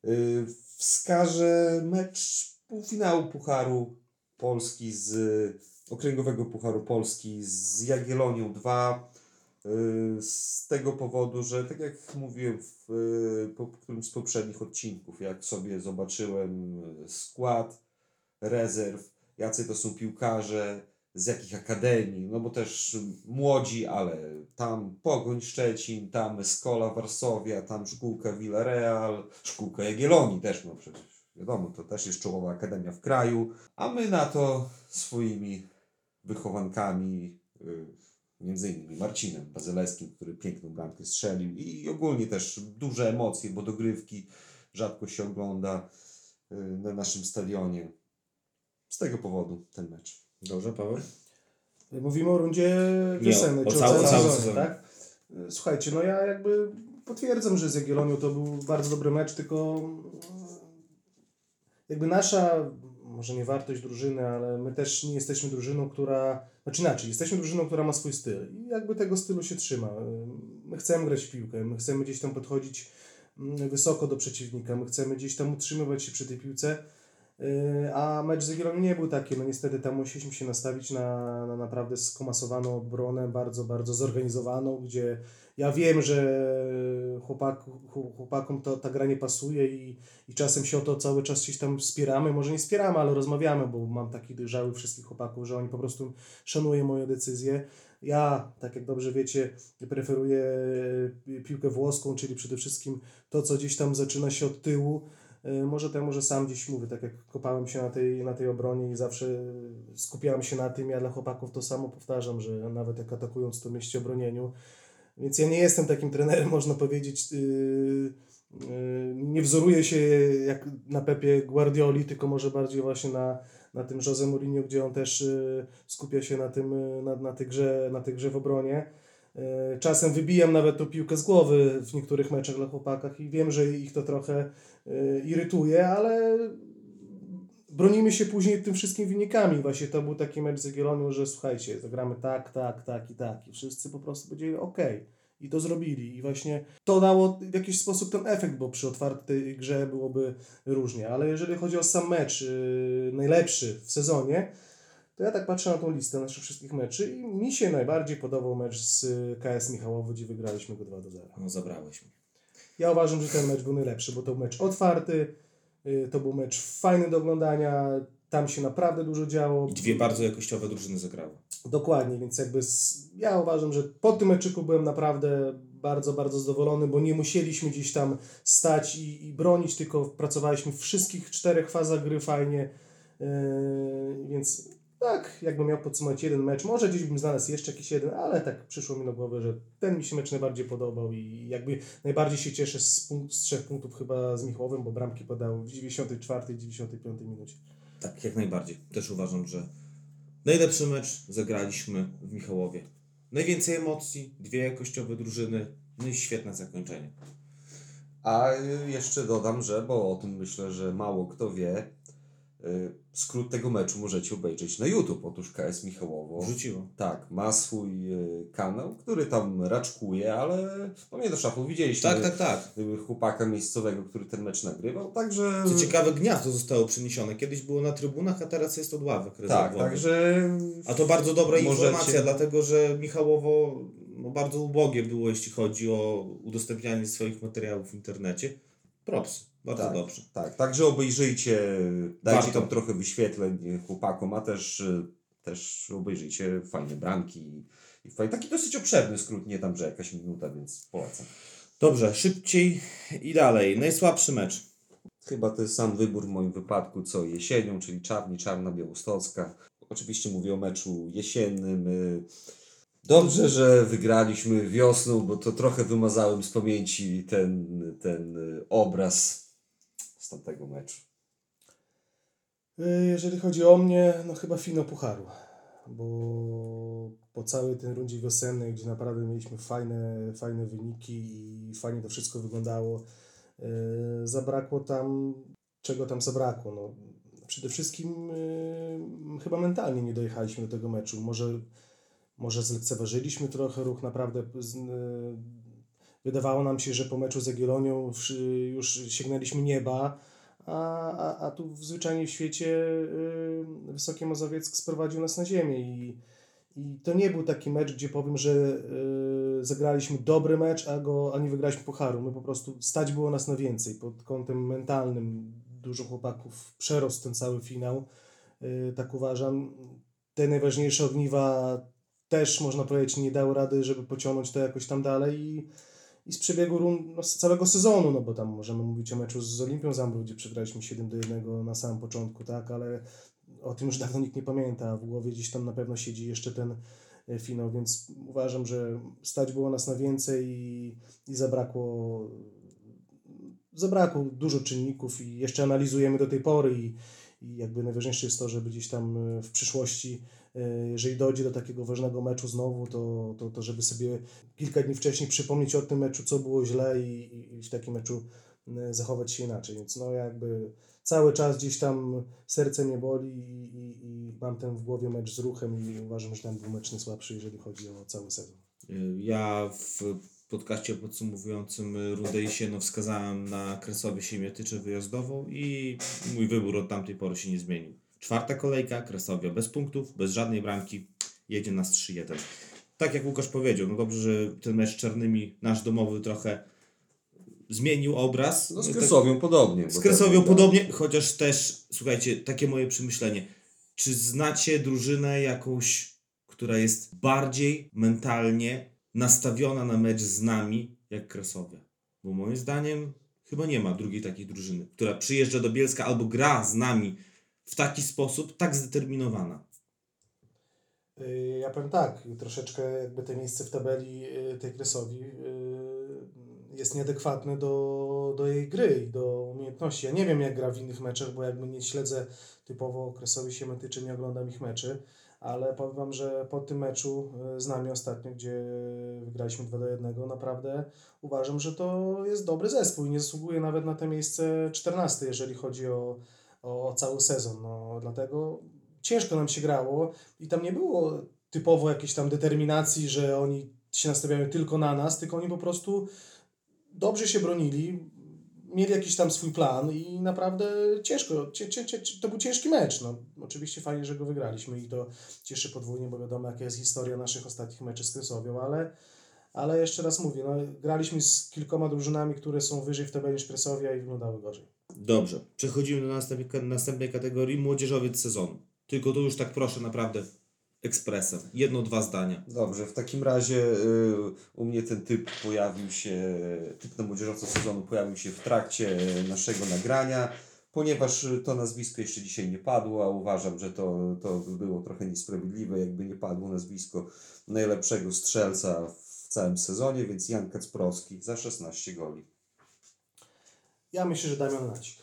Y, Wskażę mecz półfinału Pucharu Polski z Okręgowego Pucharu Polski z Jagiellonią 2. y, Z tego powodu, że tak jak mówiłem w y, po którymś z poprzednich odcinków, jak sobie zobaczyłem skład rezerw, jacy to są piłkarze, z jakich akademii, no bo też młodzi, ale tam Pogoń Szczecin, tam Skola Warszawia, tam szkółka Villarreal, szkółka Jagiellonii też, no przecież wiadomo, to też jest czołowa akademia w kraju, a my na to swoimi wychowankami, y, między innymi Marcinem Bazylewskim, który piękną bramkę strzelił i ogólnie też duże emocje, bo dogrywki rzadko się ogląda y, na naszym stadionie. Z tego powodu ten mecz. Dobrze, Paweł? Mówimy o rundzie wiosennej, czy o całym- sezonie, tak? Słuchajcie, no ja jakby potwierdzam, że z Jagiellonią to był bardzo dobry mecz, tylko mm, jakby nasza, może nie wartość drużyny, ale my też nie jesteśmy drużyną, która, znaczy inaczej, jesteśmy drużyną, która ma swój styl i jakby tego stylu się trzyma. My chcemy grać w piłkę, my chcemy gdzieś tam podchodzić mm, wysoko do przeciwnika, my chcemy gdzieś tam utrzymywać się przy tej piłce, A mecz z Jagiellonią nie był taki, no niestety tam musieliśmy się nastawić na, na naprawdę skomasowaną obronę, bardzo, bardzo zorganizowaną, gdzie ja wiem, że chłopak, chł- chłopakom to, ta gra nie pasuje i, i czasem się o to cały czas gdzieś tam wspieramy, może nie wspieramy, ale rozmawiamy, bo mam taki dojrzały wszystkich chłopaków, że oni po prostu szanują moje decyzje. Ja, tak jak dobrze wiecie, preferuję piłkę włoską, czyli przede wszystkim to, co gdzieś tam zaczyna się od tyłu, Może to, może sam gdzieś mówię, tak jak kopałem się na tej, na tej obronie i zawsze skupiałem się na tym, ja dla chłopaków to samo powtarzam, że nawet jak atakując to mieście obronieniu. Więc ja nie jestem takim trenerem, można powiedzieć, yy, yy, nie wzoruję się jak na Pepie Guardioli, tylko może bardziej właśnie na, na tym Jose Mourinho, gdzie on też yy, skupia się na tym, yy, na, na, tej grze, na tej grze w obronie. Yy, Czasem wybijam nawet tą piłkę z głowy w niektórych meczach dla chłopakach i wiem, że ich to trochę y, irytuje, ale bronimy się później tym wszystkim wynikami. Właśnie to był taki mecz z Jagiellonią, że słuchajcie, zagramy tak, tak, tak i tak i wszyscy po prostu powiedzieli ok. I to zrobili. I właśnie to dało w jakiś sposób ten efekt, bo przy otwartej grze byłoby różnie. Ale jeżeli chodzi o sam mecz, yy, najlepszy w sezonie, to ja tak patrzę na tą listę naszych wszystkich meczy i mi się najbardziej podobał mecz z y, KS Michałowo, gdzie wygraliśmy go 2 do 0. No, zabrałeś mi. Ja uważam, że ten mecz był najlepszy, bo to był mecz otwarty, y, to był mecz fajny do oglądania, tam się naprawdę dużo działo. I dwie bardzo jakościowe drużyny zagrały. Dokładnie, więc jakby z, ja uważam, że po tym meczyku byłem naprawdę bardzo, bardzo zadowolony, bo nie musieliśmy gdzieś tam stać i, i bronić, tylko pracowaliśmy w wszystkich czterech fazach gry fajnie, yy, więc tak, jakbym miał podsumować jeden mecz, może gdzieś bym znalazł jeszcze jakiś jeden, ale tak przyszło mi do głowy, że ten mi się mecz najbardziej podobał i jakby najbardziej się cieszę z, punkt, z trzech punktów chyba z Michłowem, bo bramki podał w 94 i 95 minucie. Tak, jak najbardziej. Też uważam, że najlepszy mecz zagraliśmy w Michałowie. Najwięcej emocji, dwie jakościowe drużyny, no i świetne zakończenie. A y, jeszcze dodam, że, bo o tym myślę, że mało kto wie, y, skrót tego meczu możecie obejrzeć na YouTube. Otóż KS Michałowo. Wrzuciło. Tak, ma swój y, kanał, który tam raczkuje, ale pamiętasz, Szafu, widzieliśmy Tak, tak, tak. y, chłopaka miejscowego, który ten mecz nagrywał, także... Co ciekawe, gniazdo zostało przeniesione. Kiedyś było na trybunach, a teraz jest od ławek tak, także... A to bardzo dobra Możecie- informacja, dlatego że Michałowo no, bardzo ubogie było, jeśli chodzi o udostępnianie swoich materiałów w internecie. Props, bardzo tak, dobrze. Tak, także obejrzyjcie, dajcie Warto. tam trochę wyświetleń chłopakom, a też, y, też obejrzyjcie fajne bramki i, fajny, taki dosyć obszerny skrót, nie tam, że jakaś minuta, więc polecam. Dobrze, szybciej i dalej. Najsłabszy mecz. Chyba to jest sam wybór w moim wypadku, co jesienią, czyli Czarni, Czarna Białostocka. Oczywiście mówię o meczu jesiennym. y. Dobrze, że wygraliśmy wiosną, bo to trochę wymazałem z pamięci ten, ten y, obraz z tamtego meczu. Y, Jeżeli chodzi o mnie, no chyba finał pucharu, bo po całej tej rundzie wiosennej, gdzie naprawdę mieliśmy fajne, fajne wyniki i fajnie to wszystko wyglądało, y, zabrakło tam, czego tam zabrakło. No, przede wszystkim y, chyba mentalnie nie dojechaliśmy do tego meczu. Może, może zlekceważyliśmy trochę ruch, naprawdę wydawało nam się, że po meczu z Jagiellonią już sięgnęliśmy nieba, a, a, a tu w zwyczajnie świecie y, Wysokie Mazowieck sprowadził nas na ziemię i, i to nie był taki mecz, gdzie powiem, że y, zagraliśmy dobry mecz, a, go, a nie wygraliśmy pucharu. My po prostu stać było nas na więcej pod kątem mentalnym. Dużo chłopaków przerost ten cały finał. Y, tak uważam. Te najważniejsze ogniwa też można powiedzieć nie dały rady, żeby pociągnąć to jakoś tam dalej i i z przebiegu run, no, z całego sezonu, no bo tam możemy mówić o meczu z Olimpią Zambrów, gdzie przegraliśmy 7 do 1 na samym początku, tak, ale o tym już dawno nikt nie pamięta, w głowie gdzieś tam na pewno siedzi jeszcze ten e, finał, więc uważam, że stać było nas na więcej i, i zabrakło zabrakło dużo czynników i jeszcze analizujemy do tej pory i, i jakby najważniejsze jest to, żeby gdzieś tam e, w przyszłości, jeżeli dojdzie do takiego ważnego meczu znowu, to, to, to żeby sobie kilka dni wcześniej przypomnieć o tym meczu, co było źle i, i- w takim meczu e, zachować się inaczej. Więc no jakby cały czas gdzieś tam serce mnie boli i, i, i mam ten w głowie mecz z ruchem i uważam, że ten był mecz najsłabszy, jeżeli chodzi o cały sezon. Y, Ja w podcaście podsumowującym y, rundę jesienną wskazałem na Kresowie Siemiatyczę wyjazdową i mój wybór od tamtej pory się nie zmienił. Czwarta kolejka, Kresowia bez punktów, bez żadnej bramki, jedzie nas 3-1. Tak jak Łukasz powiedział, no dobrze, że ten mecz z czarnymi, nasz domowy trochę zmienił obraz. No z Tak- Kresowią podobnie. z Kresowią tam- podobnie, chociaż też, słuchajcie, takie moje przemyślenie. Czy znacie drużynę jakąś, która jest bardziej mentalnie nastawiona na mecz z nami, jak Kresowia? Bo moim zdaniem chyba nie ma drugiej takiej drużyny, która przyjeżdża do Bielska albo gra z nami w taki sposób, tak zdeterminowana. Y, Ja powiem tak, troszeczkę jakby te miejsce w tabeli y, tej Kresowi y, jest nieadekwatne do, do jej gry i do umiejętności. Ja nie wiem jak gra w innych meczach, bo jakby nie śledzę typowo Kresowi Siemetyczy, nie oglądam ich meczy, ale powiem Wam, że po tym meczu z nami ostatnio, gdzie wygraliśmy 2 do 1, naprawdę uważam, że to jest dobry zespół i nie zasługuje nawet na te miejsce 14, jeżeli chodzi o, o, cały sezon. No, dlatego ciężko nam się grało i tam nie było typowo jakiejś tam determinacji, że oni się nastawiają tylko na nas, tylko oni po prostu dobrze się bronili, mieli jakiś tam swój plan i naprawdę ciężko, cie, cie, cie, to był ciężki mecz. No, oczywiście fajnie, że go wygraliśmy i to cieszy podwójnie, bo wiadomo jaka jest historia naszych ostatnich meczy z Kresowią, ale, ale jeszcze raz mówię, no, graliśmy z kilkoma drużynami, które są wyżej w tabeli niż Kresowia i wyglądały gorzej. Dobrze, przechodzimy do następnej, kategorii, młodzieżowiec sezonu. Tylko tu już tak proszę naprawdę ekspresem. Jedno, dwa zdania. Dobrze, w takim razie y, u mnie ten typ pojawił się, typ na młodzieżowca sezonu pojawił się w trakcie naszego nagrania. ponieważ y, to nazwisko jeszcze dzisiaj nie padło, a uważam, że to, to by było trochę niesprawiedliwe, jakby nie padło nazwisko najlepszego strzelca w całym sezonie, więc Jan Kacprowski za 16 goli. Ja myślę, że Damian Nacik.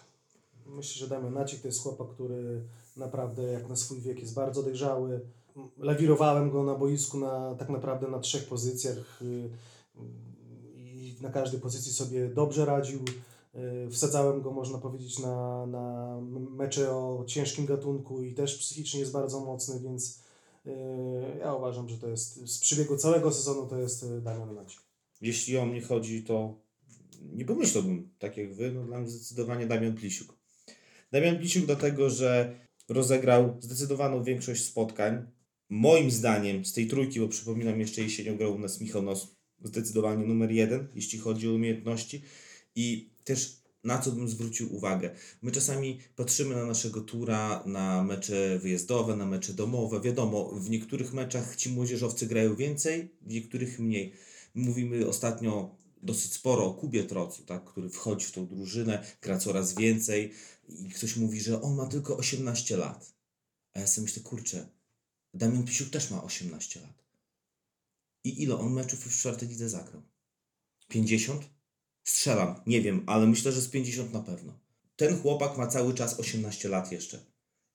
Myślę, że Damian Nacik to jest chłopak, który naprawdę jak na swój wiek jest bardzo dojrzały. Lawirowałem go na boisku na, tak naprawdę na trzech pozycjach y, i na każdej pozycji sobie dobrze radził. Y, Wsadzałem go, można powiedzieć, na, na mecze o ciężkim gatunku i też psychicznie jest bardzo mocny, więc y, ja uważam, że to jest z przebiegu całego sezonu to jest Damian Nacik. Jeśli o mnie chodzi, to nie pomyślałbym tak jak wy, no dla mnie zdecydowanie Damian Plisiuk. Damian Plisiuk dlatego, że rozegrał zdecydowaną większość spotkań. Moim zdaniem z tej trójki, bo przypominam jeszcze jesienią grał u nas Michał Nos, zdecydowanie numer jeden, jeśli chodzi o umiejętności. I też na co bym zwrócił uwagę. My czasami patrzymy na naszego tura, na mecze wyjazdowe, na mecze domowe. Wiadomo, w niektórych meczach ci młodzieżowcy grają więcej, w niektórych mniej. Mówimy ostatnio dosyć sporo o Kubie Trocu, tak, który wchodzi w tą drużynę, gra coraz więcej i ktoś mówi, że on ma tylko 18 lat. A ja sobie myślę, kurczę, Damian Pisiuk też ma 18 lat. I ile on meczów już w czwartej lidze zagrał? 50? Strzelam, nie wiem, ale myślę, że z 50 na pewno. Ten chłopak ma cały czas 18 lat jeszcze.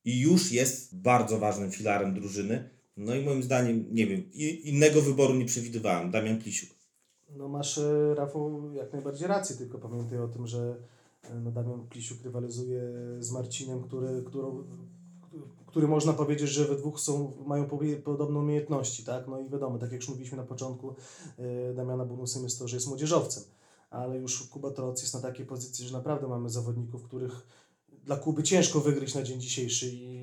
I już jest bardzo ważnym filarem drużyny. No i moim zdaniem, nie wiem, innego wyboru nie przewidywałem. Damian Plisiuk. No masz, e, Rafał, jak najbardziej rację, tylko pamiętaj o tym, że e, no, Damian Plisiuk rywalizuje z Marcinem, który, którą, który można powiedzieć, że we dwóch są, mają podobne umiejętności, tak? No i wiadomo, tak jak już mówiliśmy na początku, e, Damiana bonusem jest to, że jest młodzieżowcem, ale już Kuba Troc jest na takiej pozycji, że naprawdę mamy zawodników, których dla Kuby ciężko wygryźć na dzień dzisiejszy i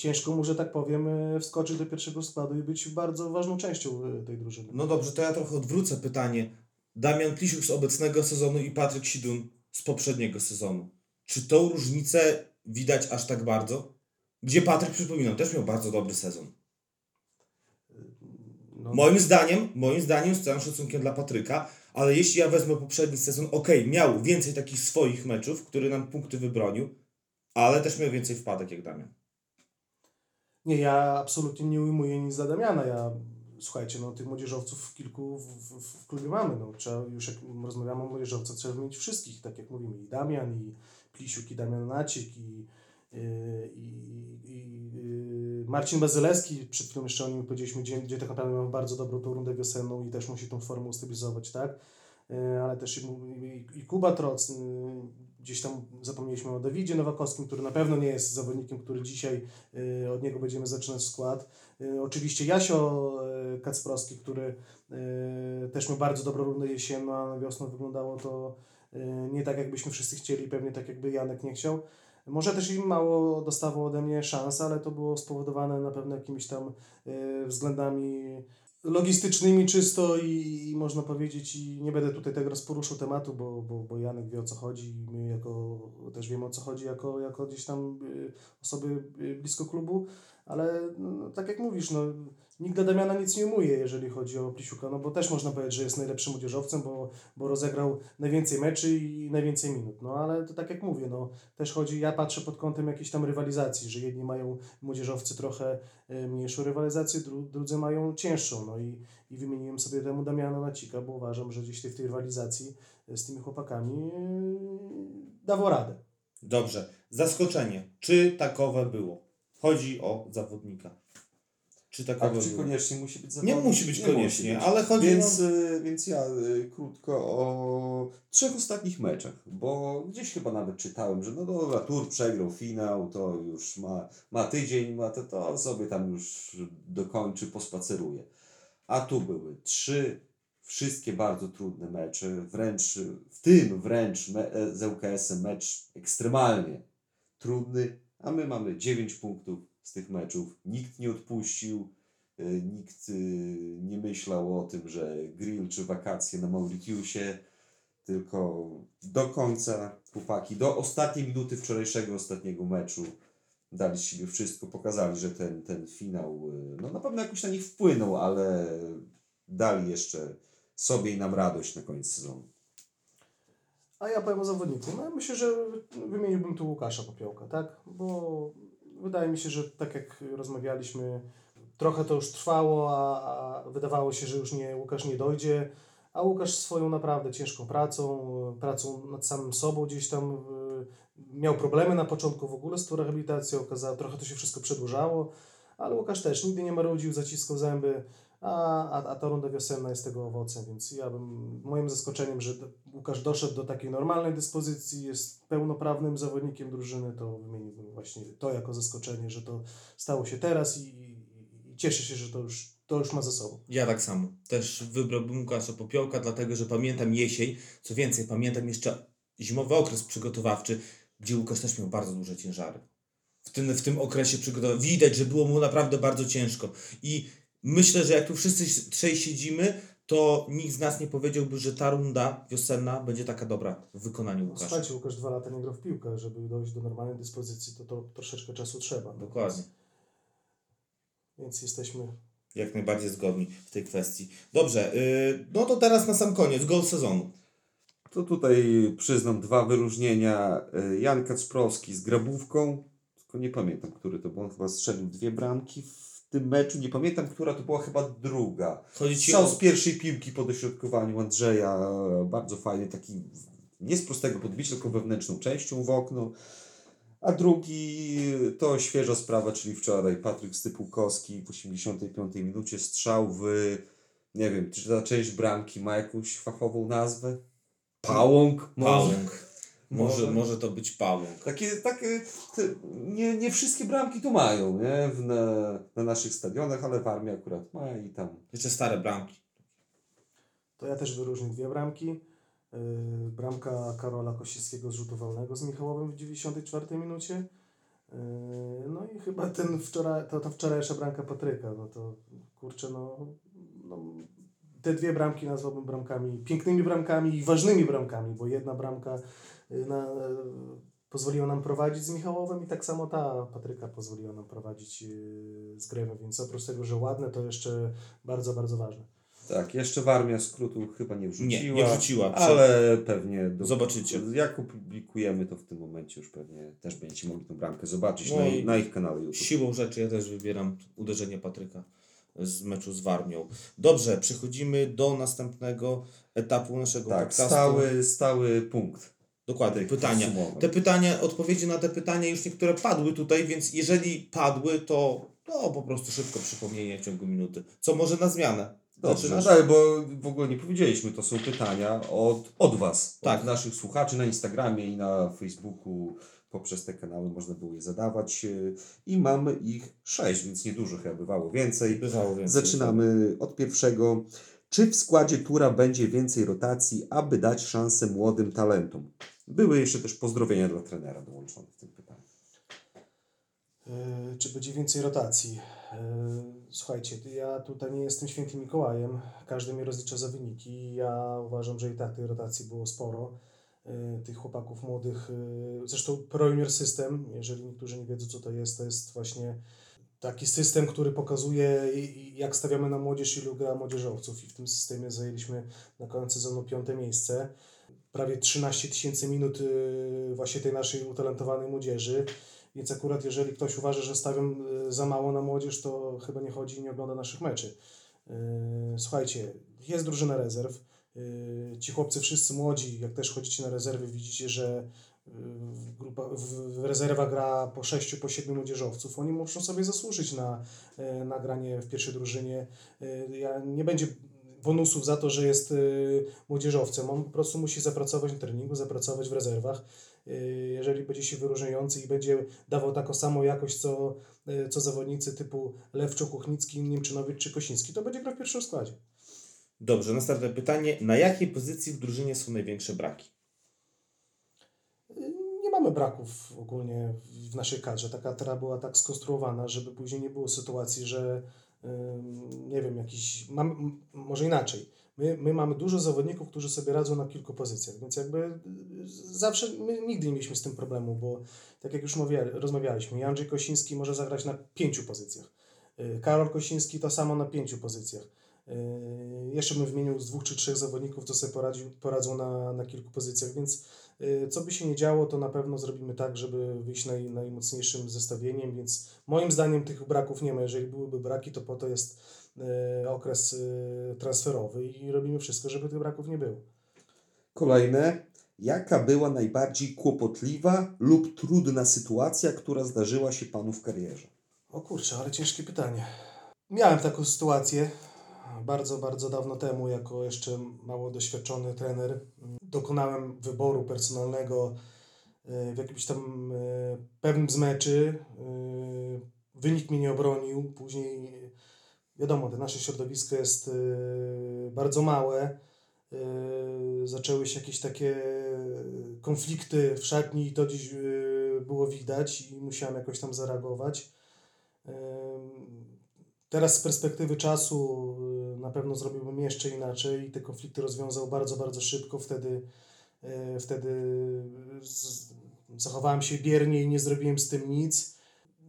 ciężko mu, że tak powiem, e, wskoczyć do pierwszego składu i być bardzo ważną częścią e, tej drużyny. No dobrze, to ja trochę odwrócę pytanie. Damian Plisiuk z obecnego sezonu i Patryk Sidun z poprzedniego sezonu. Czy tą różnicę widać aż tak bardzo? Gdzie Patryk, przypominam, też miał bardzo dobry sezon. No, Moim zdaniem, moim zdaniem, z całym szacunkiem dla Patryka, ale jeśli ja wezmę poprzedni sezon, okej, miał więcej takich swoich meczów, które nam punkty wybronił, ale też miał więcej wpadek jak Damian. Nie, ja absolutnie nie ujmuję nic za Damiana. Ja, słuchajcie, no tych młodzieżowców kilku w, w, w klubie mamy. No, trzeba, już jak rozmawiamy o młodzieżowcach, trzeba wymienić wszystkich, tak jak mówimy, i Damian, i Plisiuk, i Damian Nacik, i, yy, i, i yy, Marcin Bazylewski, przed chwilą jeszcze o nim powiedzieliśmy, gdzie, gdzie tak naprawdę mamy bardzo dobrą tą rundę wiosenną i też musi tą formę ustabilizować, tak? Yy, ale też i, i, i Kuba Troc, gdzieś tam zapomnieliśmy o Dawidzie Nowakowskim, który na pewno nie jest zawodnikiem, który dzisiaj y, od niego będziemy zaczynać skład. Y, Oczywiście Jasio y, Kacprowski, który też miał bardzo dobrą rundę jesienną, a na wiosnę wyglądało to nie tak, jakbyśmy wszyscy chcieli, pewnie tak, jakby Janek nie chciał. Może też i mało dostawał ode mnie szans, ale to było spowodowane na pewno jakimiś tam względami logistycznymi czysto i, i można powiedzieć, i nie będę tutaj teraz poruszył tematu, bo, bo, bo Janek wie o co chodzi i my jako, też wiemy o co chodzi jako, jako gdzieś tam y, osoby y, blisko klubu, ale no, tak jak mówisz, no, nikt dla Damiana nic nie umuje, jeżeli chodzi o Plisiuka, no bo też można powiedzieć, że jest najlepszym młodzieżowcem, bo, bo rozegrał najwięcej meczy i najwięcej minut, no ale to tak jak mówię, no też chodzi, ja patrzę pod kątem jakiejś tam rywalizacji, że jedni mają młodzieżowcy trochę y, mniejszą rywalizację, dru, drudzy mają cięższą, no i, i wymieniłem sobie temu Damiana Nacika, bo uważam, że gdzieś w tej rywalizacji y, z tymi chłopakami yy, dawał radę. Dobrze, zaskoczenie. Czy takowe było? Chodzi o zawodnika. Czy A takowe czy koniecznie musi być Nie zawodnik? musi być koniecznie, ale chodzi więc, o... y, więc ja y, krótko o trzech ostatnich meczach, bo gdzieś chyba nawet czytałem, że no dobra, Tur przegrał finał, to już ma, ma tydzień, ma to, to sobie tam już dokończy, pospaceruje. A tu były trzy wszystkie bardzo trudne mecze, wręcz w tym wręcz me, e, z ŁKS-em mecz ekstremalnie trudny, a my mamy 9 punktów z tych meczów. Nikt nie odpuścił, y, nikt y, nie myślał o tym, że grill czy wakacje na Mauritiusie, tylko do końca chłopaki, do ostatniej minuty wczorajszego ostatniego meczu dali z siebie wszystko, pokazali, że ten, ten finał y, no na pewno jakoś na nich wpłynął, ale dali jeszcze sobie i nam radość na koniec sezonu. A ja powiem o zawodniku. No, ja myślę, że wymieniłbym tu Łukasza Popiołka, tak? Bo wydaje mi się, że tak jak rozmawialiśmy, trochę to już trwało, a, a wydawało się, że już nie, Łukasz nie dojdzie. A Łukasz swoją naprawdę ciężką pracą, pracą nad samym sobą gdzieś tam miał problemy na początku w ogóle z tą rehabilitacją, okazało, trochę to się wszystko przedłużało, ale Łukasz też nigdy nie marudził, zaciskał zęby, a, a, a ta runda wiosenna jest tego owocem, więc ja bym, moim zaskoczeniem, że Łukasz doszedł do takiej normalnej dyspozycji, jest pełnoprawnym zawodnikiem drużyny, to wymieniłbym właśnie to jako zaskoczenie, że to stało się teraz i, i, i cieszę się, że to już, to już ma za sobą. Ja tak samo. Też wybrałbym Łukasza Popiołka, dlatego że pamiętam jesień. Co więcej, pamiętam jeszcze zimowy okres przygotowawczy, gdzie Łukasz też miał bardzo duże ciężary. W tym, w tym okresie przygotowania widać, że było mu naprawdę bardzo ciężko. I myślę, że jak tu wszyscy trzej siedzimy, to nikt z nas nie powiedziałby, że ta runda wiosenna będzie taka dobra w wykonaniu Łukasza. Słuchajcie, Łukasz dwa lata nie grał w piłkę, żeby dojść do normalnej dyspozycji, to, to troszeczkę czasu trzeba. No. Dokładnie. Więc jesteśmy Jak najbardziej zgodni w tej kwestii. Dobrze, yy, no to teraz na sam koniec, gol sezonu. To tutaj przyznam dwa wyróżnienia. Y, Jan Kacprowski z grabówką, tylko nie pamiętam, który to był. On chyba strzelił dwie bramki w tym meczu. Nie pamiętam, która to była chyba druga. Strzał o... z pierwszej piłki po dośrodkowaniu Andrzeja. Bardzo fajny, taki nie z prostego podbicia, tylko wewnętrzną częścią w okno. A drugi to świeża sprawa, czyli wczoraj Patryk Stypułkowski w 85 minucie strzał w, nie wiem, czy ta część bramki ma jakąś fachową nazwę? Pałąk? Może? Pałąk. Może, Może. może to być pałąk. Takie, takie nie, nie wszystkie bramki to mają, nie? W, na, na naszych stadionach, ale w armii akurat ma i tam. Jeszcze stare bramki. To ja też wyróżnię dwie bramki. Yy, Bramka Karola Kosiewskiego z rzutu wolnego z Michałowem w 94 minucie. Yy, No i chyba ten wczoraj, to, ta wczorajsza bramka Patryka. No to kurczę, no, no te dwie bramki nazwałbym bramkami, pięknymi bramkami i ważnymi bramkami, bo jedna bramka na, pozwoliła nam prowadzić z Michałowem i tak samo ta Patryka pozwoliła nam prowadzić yy, z Grewem, więc oprócz tego, że ładne, to jeszcze bardzo, bardzo ważne. Tak, jeszcze w armii skrótu chyba nie wrzuciła. Nie, nie wrzuciła. Ale pewnie. Do, Zobaczycie. Jak opublikujemy, to w tym momencie już pewnie też będziecie mogli tą bramkę zobaczyć No na, na ich kanale YouTube. Siłą rzeczy ja też wybieram uderzenie Patryka z meczu z Warmią. Dobrze, przechodzimy do następnego etapu naszego Tak, podcastu. stały, stały punkt. Dokładnie, pytania. Te pytania, odpowiedzi na te pytania już niektóre padły tutaj, więc jeżeli padły, to, to po prostu szybko przypomnienie w ciągu minuty. Co może na zmianę? Dobrze, no tak, bo w ogóle nie powiedzieliśmy, to są pytania od, od Was, Tak. od naszych słuchaczy na Instagramie i na Facebooku. Poprzez te kanały można było je zadawać yy, i mamy ich sześć, więc niedużo chyba bywało więcej. Bywało więcej. Zaczynamy od pierwszego. Czy w składzie Tura będzie więcej rotacji, aby dać szansę młodym talentom? Były jeszcze też pozdrowienia dla trenera dołączone w tym pytaniu. Yy, Czy będzie więcej rotacji? Yy, Słuchajcie, ja tutaj nie jestem świętym Mikołajem. Każdy mnie rozlicza za wyniki. Ja uważam, że i tak tej rotacji było sporo. Yy, Tych chłopaków młodych. Zresztą Pro System, jeżeli niektórzy nie wiedzą, co to jest, to jest właśnie taki system, który pokazuje, jak stawiamy na młodzież, ilu gra młodzieżowców. I w tym systemie zajęliśmy na koniec sezonu piąte miejsce. Prawie 13 tysięcy minut yy, właśnie tej naszej utalentowanej młodzieży. Więc akurat jeżeli ktoś uważa, że stawiam y, za mało na młodzież, to chyba nie chodzi i nie ogląda naszych meczy. Yy, Słuchajcie, jest drużyna rezerw. Ci chłopcy wszyscy młodzi, jak też chodzicie na rezerwy, widzicie, że w, grupa, w, rezerwa gra po sześciu, po siedmiu młodzieżowców. Oni muszą sobie zasłużyć na, na granie w pierwszej drużynie. Ja, nie będzie bonusów za to, że jest yy, młodzieżowcem. On po prostu musi zapracować na treningu, zapracować w rezerwach. Yy, Jeżeli będzie się wyróżniający i będzie dawał taką samą jakość, co, yy, co zawodnicy typu Lewczo, Kuchnicki, Niemczynowicz czy Kosiński, to będzie grał w pierwszym składzie. Dobrze, następne pytanie. Na jakiej pozycji w drużynie są największe braki? Nie mamy braków ogólnie w naszej kadrze. Ta kadra była tak skonstruowana, żeby później nie było sytuacji, że nie wiem, jakiś. Mam, może inaczej. My, my mamy dużo zawodników, którzy sobie radzą na kilku pozycjach, więc jakby y, zawsze my nigdy nie mieliśmy z tym problemu, bo tak jak już mówię, rozmawialiśmy, Andrzej Kosiński może zagrać na pięciu pozycjach. Y, Karol Kosiński to samo na pięciu pozycjach. Yy, Jeszcze bym wymienił z dwóch czy trzech zawodników, co sobie poradzi, poradzą na, na kilku pozycjach, więc co by się nie działo, to na pewno zrobimy tak, żeby wyjść naj, najmocniejszym zestawieniem, więc moim zdaniem tych braków nie ma. Jeżeli byłyby braki, to po to jest yy, okres yy, transferowy i robimy wszystko, żeby tych braków nie było. Kolejne. Jaka była najbardziej kłopotliwa lub trudna sytuacja, która zdarzyła się Panu w karierze? O kurczę, ale ciężkie pytanie. Miałem taką sytuację bardzo, bardzo dawno temu, jako jeszcze mało doświadczony trener. Dokonałem wyboru personalnego e, w jakimś tam e, pewnym z meczy. E, Wynik mnie nie obronił. Później, wiadomo, to nasze środowisko jest bardzo małe. Zaczęły się jakieś takie konflikty w szatni i to gdzieś e, było widać i musiałem jakoś tam zareagować. Teraz z perspektywy czasu na pewno zrobiłbym jeszcze inaczej i te konflikty rozwiązał bardzo, bardzo szybko. Wtedy, y, wtedy zachowałem się biernie i nie zrobiłem z tym nic.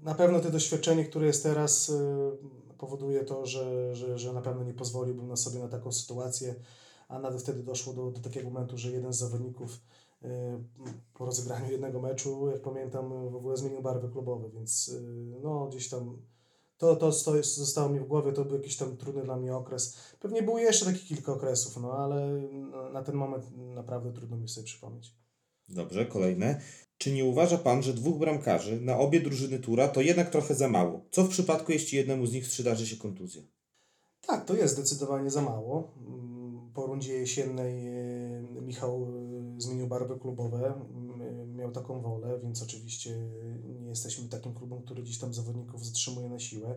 Na pewno to doświadczenie, które jest teraz, y, powoduje to, że, że, że na pewno nie pozwoliłbym na sobie na taką sytuację, a nawet wtedy doszło do, do takiego momentu, że jeden z zawodników y, po rozegraniu jednego meczu, jak pamiętam, w ogóle zmienił barwy klubowe, więc no gdzieś tam to, to, to jest, zostało mi w głowie, to był jakiś tam trudny dla mnie okres. Pewnie było jeszcze takich kilka okresów, no ale na- ten moment naprawdę trudno mi sobie przypomnieć. Dobrze, kolejne. Czy nie uważa Pan, że dwóch bramkarzy na obie drużyny tura to jednak trochę za mało? Co w przypadku, jeśli jednemu z nich przydarzy się kontuzja? Tak, to jest zdecydowanie za mało. Mm, Po rundzie jesiennej e, Michał e, zmienił barwy klubowe, m, miał taką wolę, więc oczywiście nie jesteśmy takim klubem, który gdzieś tam zawodników zatrzymuje na siłę.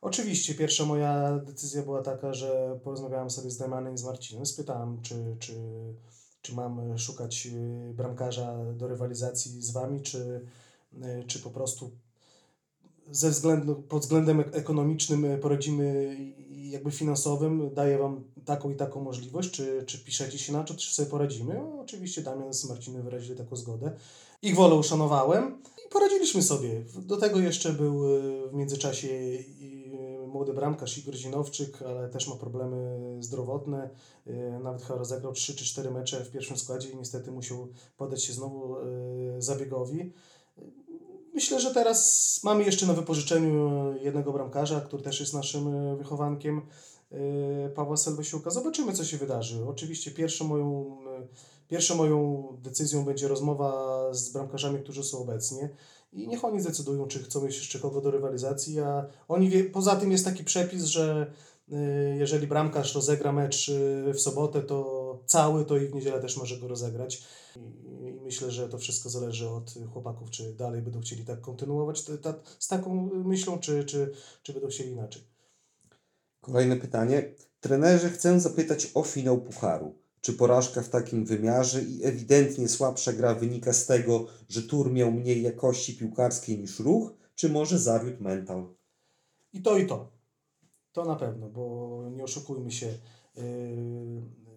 Oczywiście pierwsza moja decyzja była taka, że porozmawiałem sobie z Damianem i z Marcinem, spytałem, czy, czy, czy mam szukać e, bramkarza do rywalizacji z Wami, czy, e, czy po prostu ze względu, pod względem ek- ekonomicznym e, poradzimy i jakby finansowym, daję Wam taką i taką możliwość, czy, czy piszecie się na to, czy sobie poradzimy. No, oczywiście Damian z Marcinem wyrazili taką zgodę. Ich wolę uszanowałem i poradziliśmy sobie. Do tego jeszcze był e, w międzyczasie e, młody bramkarz Igor Zinowczyk, ale też ma problemy zdrowotne. Nawet chyba rozegrał 3 czy 4 mecze w pierwszym składzie i niestety musiał podać się znowu zabiegowi. Myślę, że teraz mamy jeszcze na wypożyczeniu jednego bramkarza, który też jest naszym e, wychowankiem, e, Pawła Selbesiuka. Zobaczymy, co się wydarzy. Oczywiście pierwszą moją, e, pierwszą moją decyzją będzie rozmowa z bramkarzami, którzy są obecnie i niech oni zdecydują, czy chcą mieć jeszcze kogo do rywalizacji, a oni wie, poza tym jest taki przepis, że jeżeli bramkarz rozegra mecz w sobotę, to cały, to i w niedzielę też może go rozegrać. Myślę, że to wszystko zależy od chłopaków, czy dalej będą chcieli tak kontynuować te, ta, z taką myślą, czy, czy, czy będą chcieli inaczej. Kolejne pytanie. Trenerze, chcę zapytać o finał Pucharu. Czy porażka w takim wymiarze i ewidentnie słabsza gra wynika z tego, że Tur miał mniej jakości piłkarskiej niż ruch, czy może zawiódł mental? I to, i to. To na pewno, bo nie oszukujmy się. yy,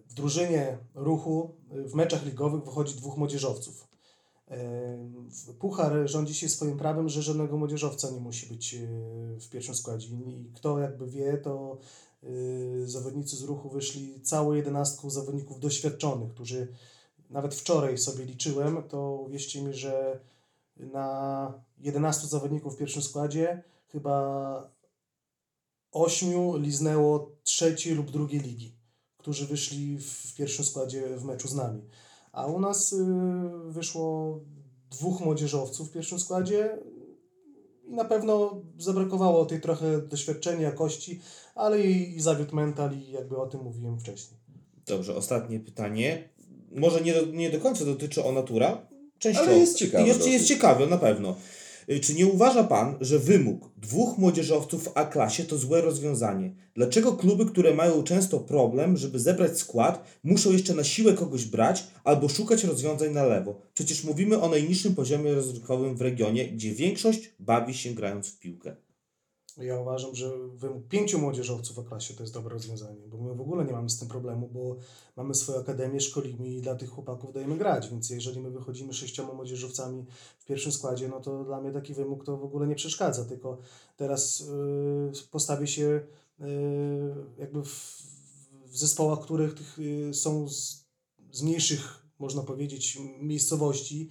W drużynie ruchu yy, w meczach ligowych wychodzi dwóch młodzieżowców. W- Puchar rządzi się swoim prawem, że żadnego młodzieżowca nie musi być yy, w pierwszym składzie. I kto jakby wie, to zawodnicy z ruchu wyszli całą jedenastką zawodników doświadczonych, którzy nawet wczoraj sobie liczyłem, to uwierzcie mi, że na 11 zawodników w pierwszym składzie chyba ośmiu liznęło trzeciej lub drugiej ligi, którzy wyszli w pierwszym składzie w meczu z nami. A u nas y, wyszło dwóch młodzieżowców w pierwszym składzie i na pewno zabrakowało tej trochę doświadczenia, jakości, ale i, i zawiódł mental i jakby o tym mówiłem wcześniej. Dobrze, ostatnie pytanie. Może nie do, nie do końca dotyczy o natura. Częściowo. Ale jest ciekawe Jest, jest ciekawe, na pewno. Y, Czy nie uważa Pan, że wymóg dwóch młodzieżowców w A-klasie to złe rozwiązanie? Dlaczego kluby, które mają często problem, żeby zebrać skład, muszą jeszcze na siłę kogoś brać albo szukać rozwiązań na lewo? Przecież mówimy o najniższym poziomie rozrywkowym w regionie, gdzie większość bawi się grając w piłkę. Ja uważam, że wymóg pięciu młodzieżowców w klasie to jest dobre rozwiązanie, bo my w ogóle nie mamy z tym problemu, bo mamy swoją akademię, szkolimy i dla tych chłopaków dajemy grać, więc jeżeli my wychodzimy sześcioma młodzieżowcami w pierwszym składzie, no to dla mnie taki wymóg to w ogóle nie przeszkadza, tylko teraz yy, postawię się y, jakby w, w zespołach, których tych, y, są z, z mniejszych, można powiedzieć, miejscowości,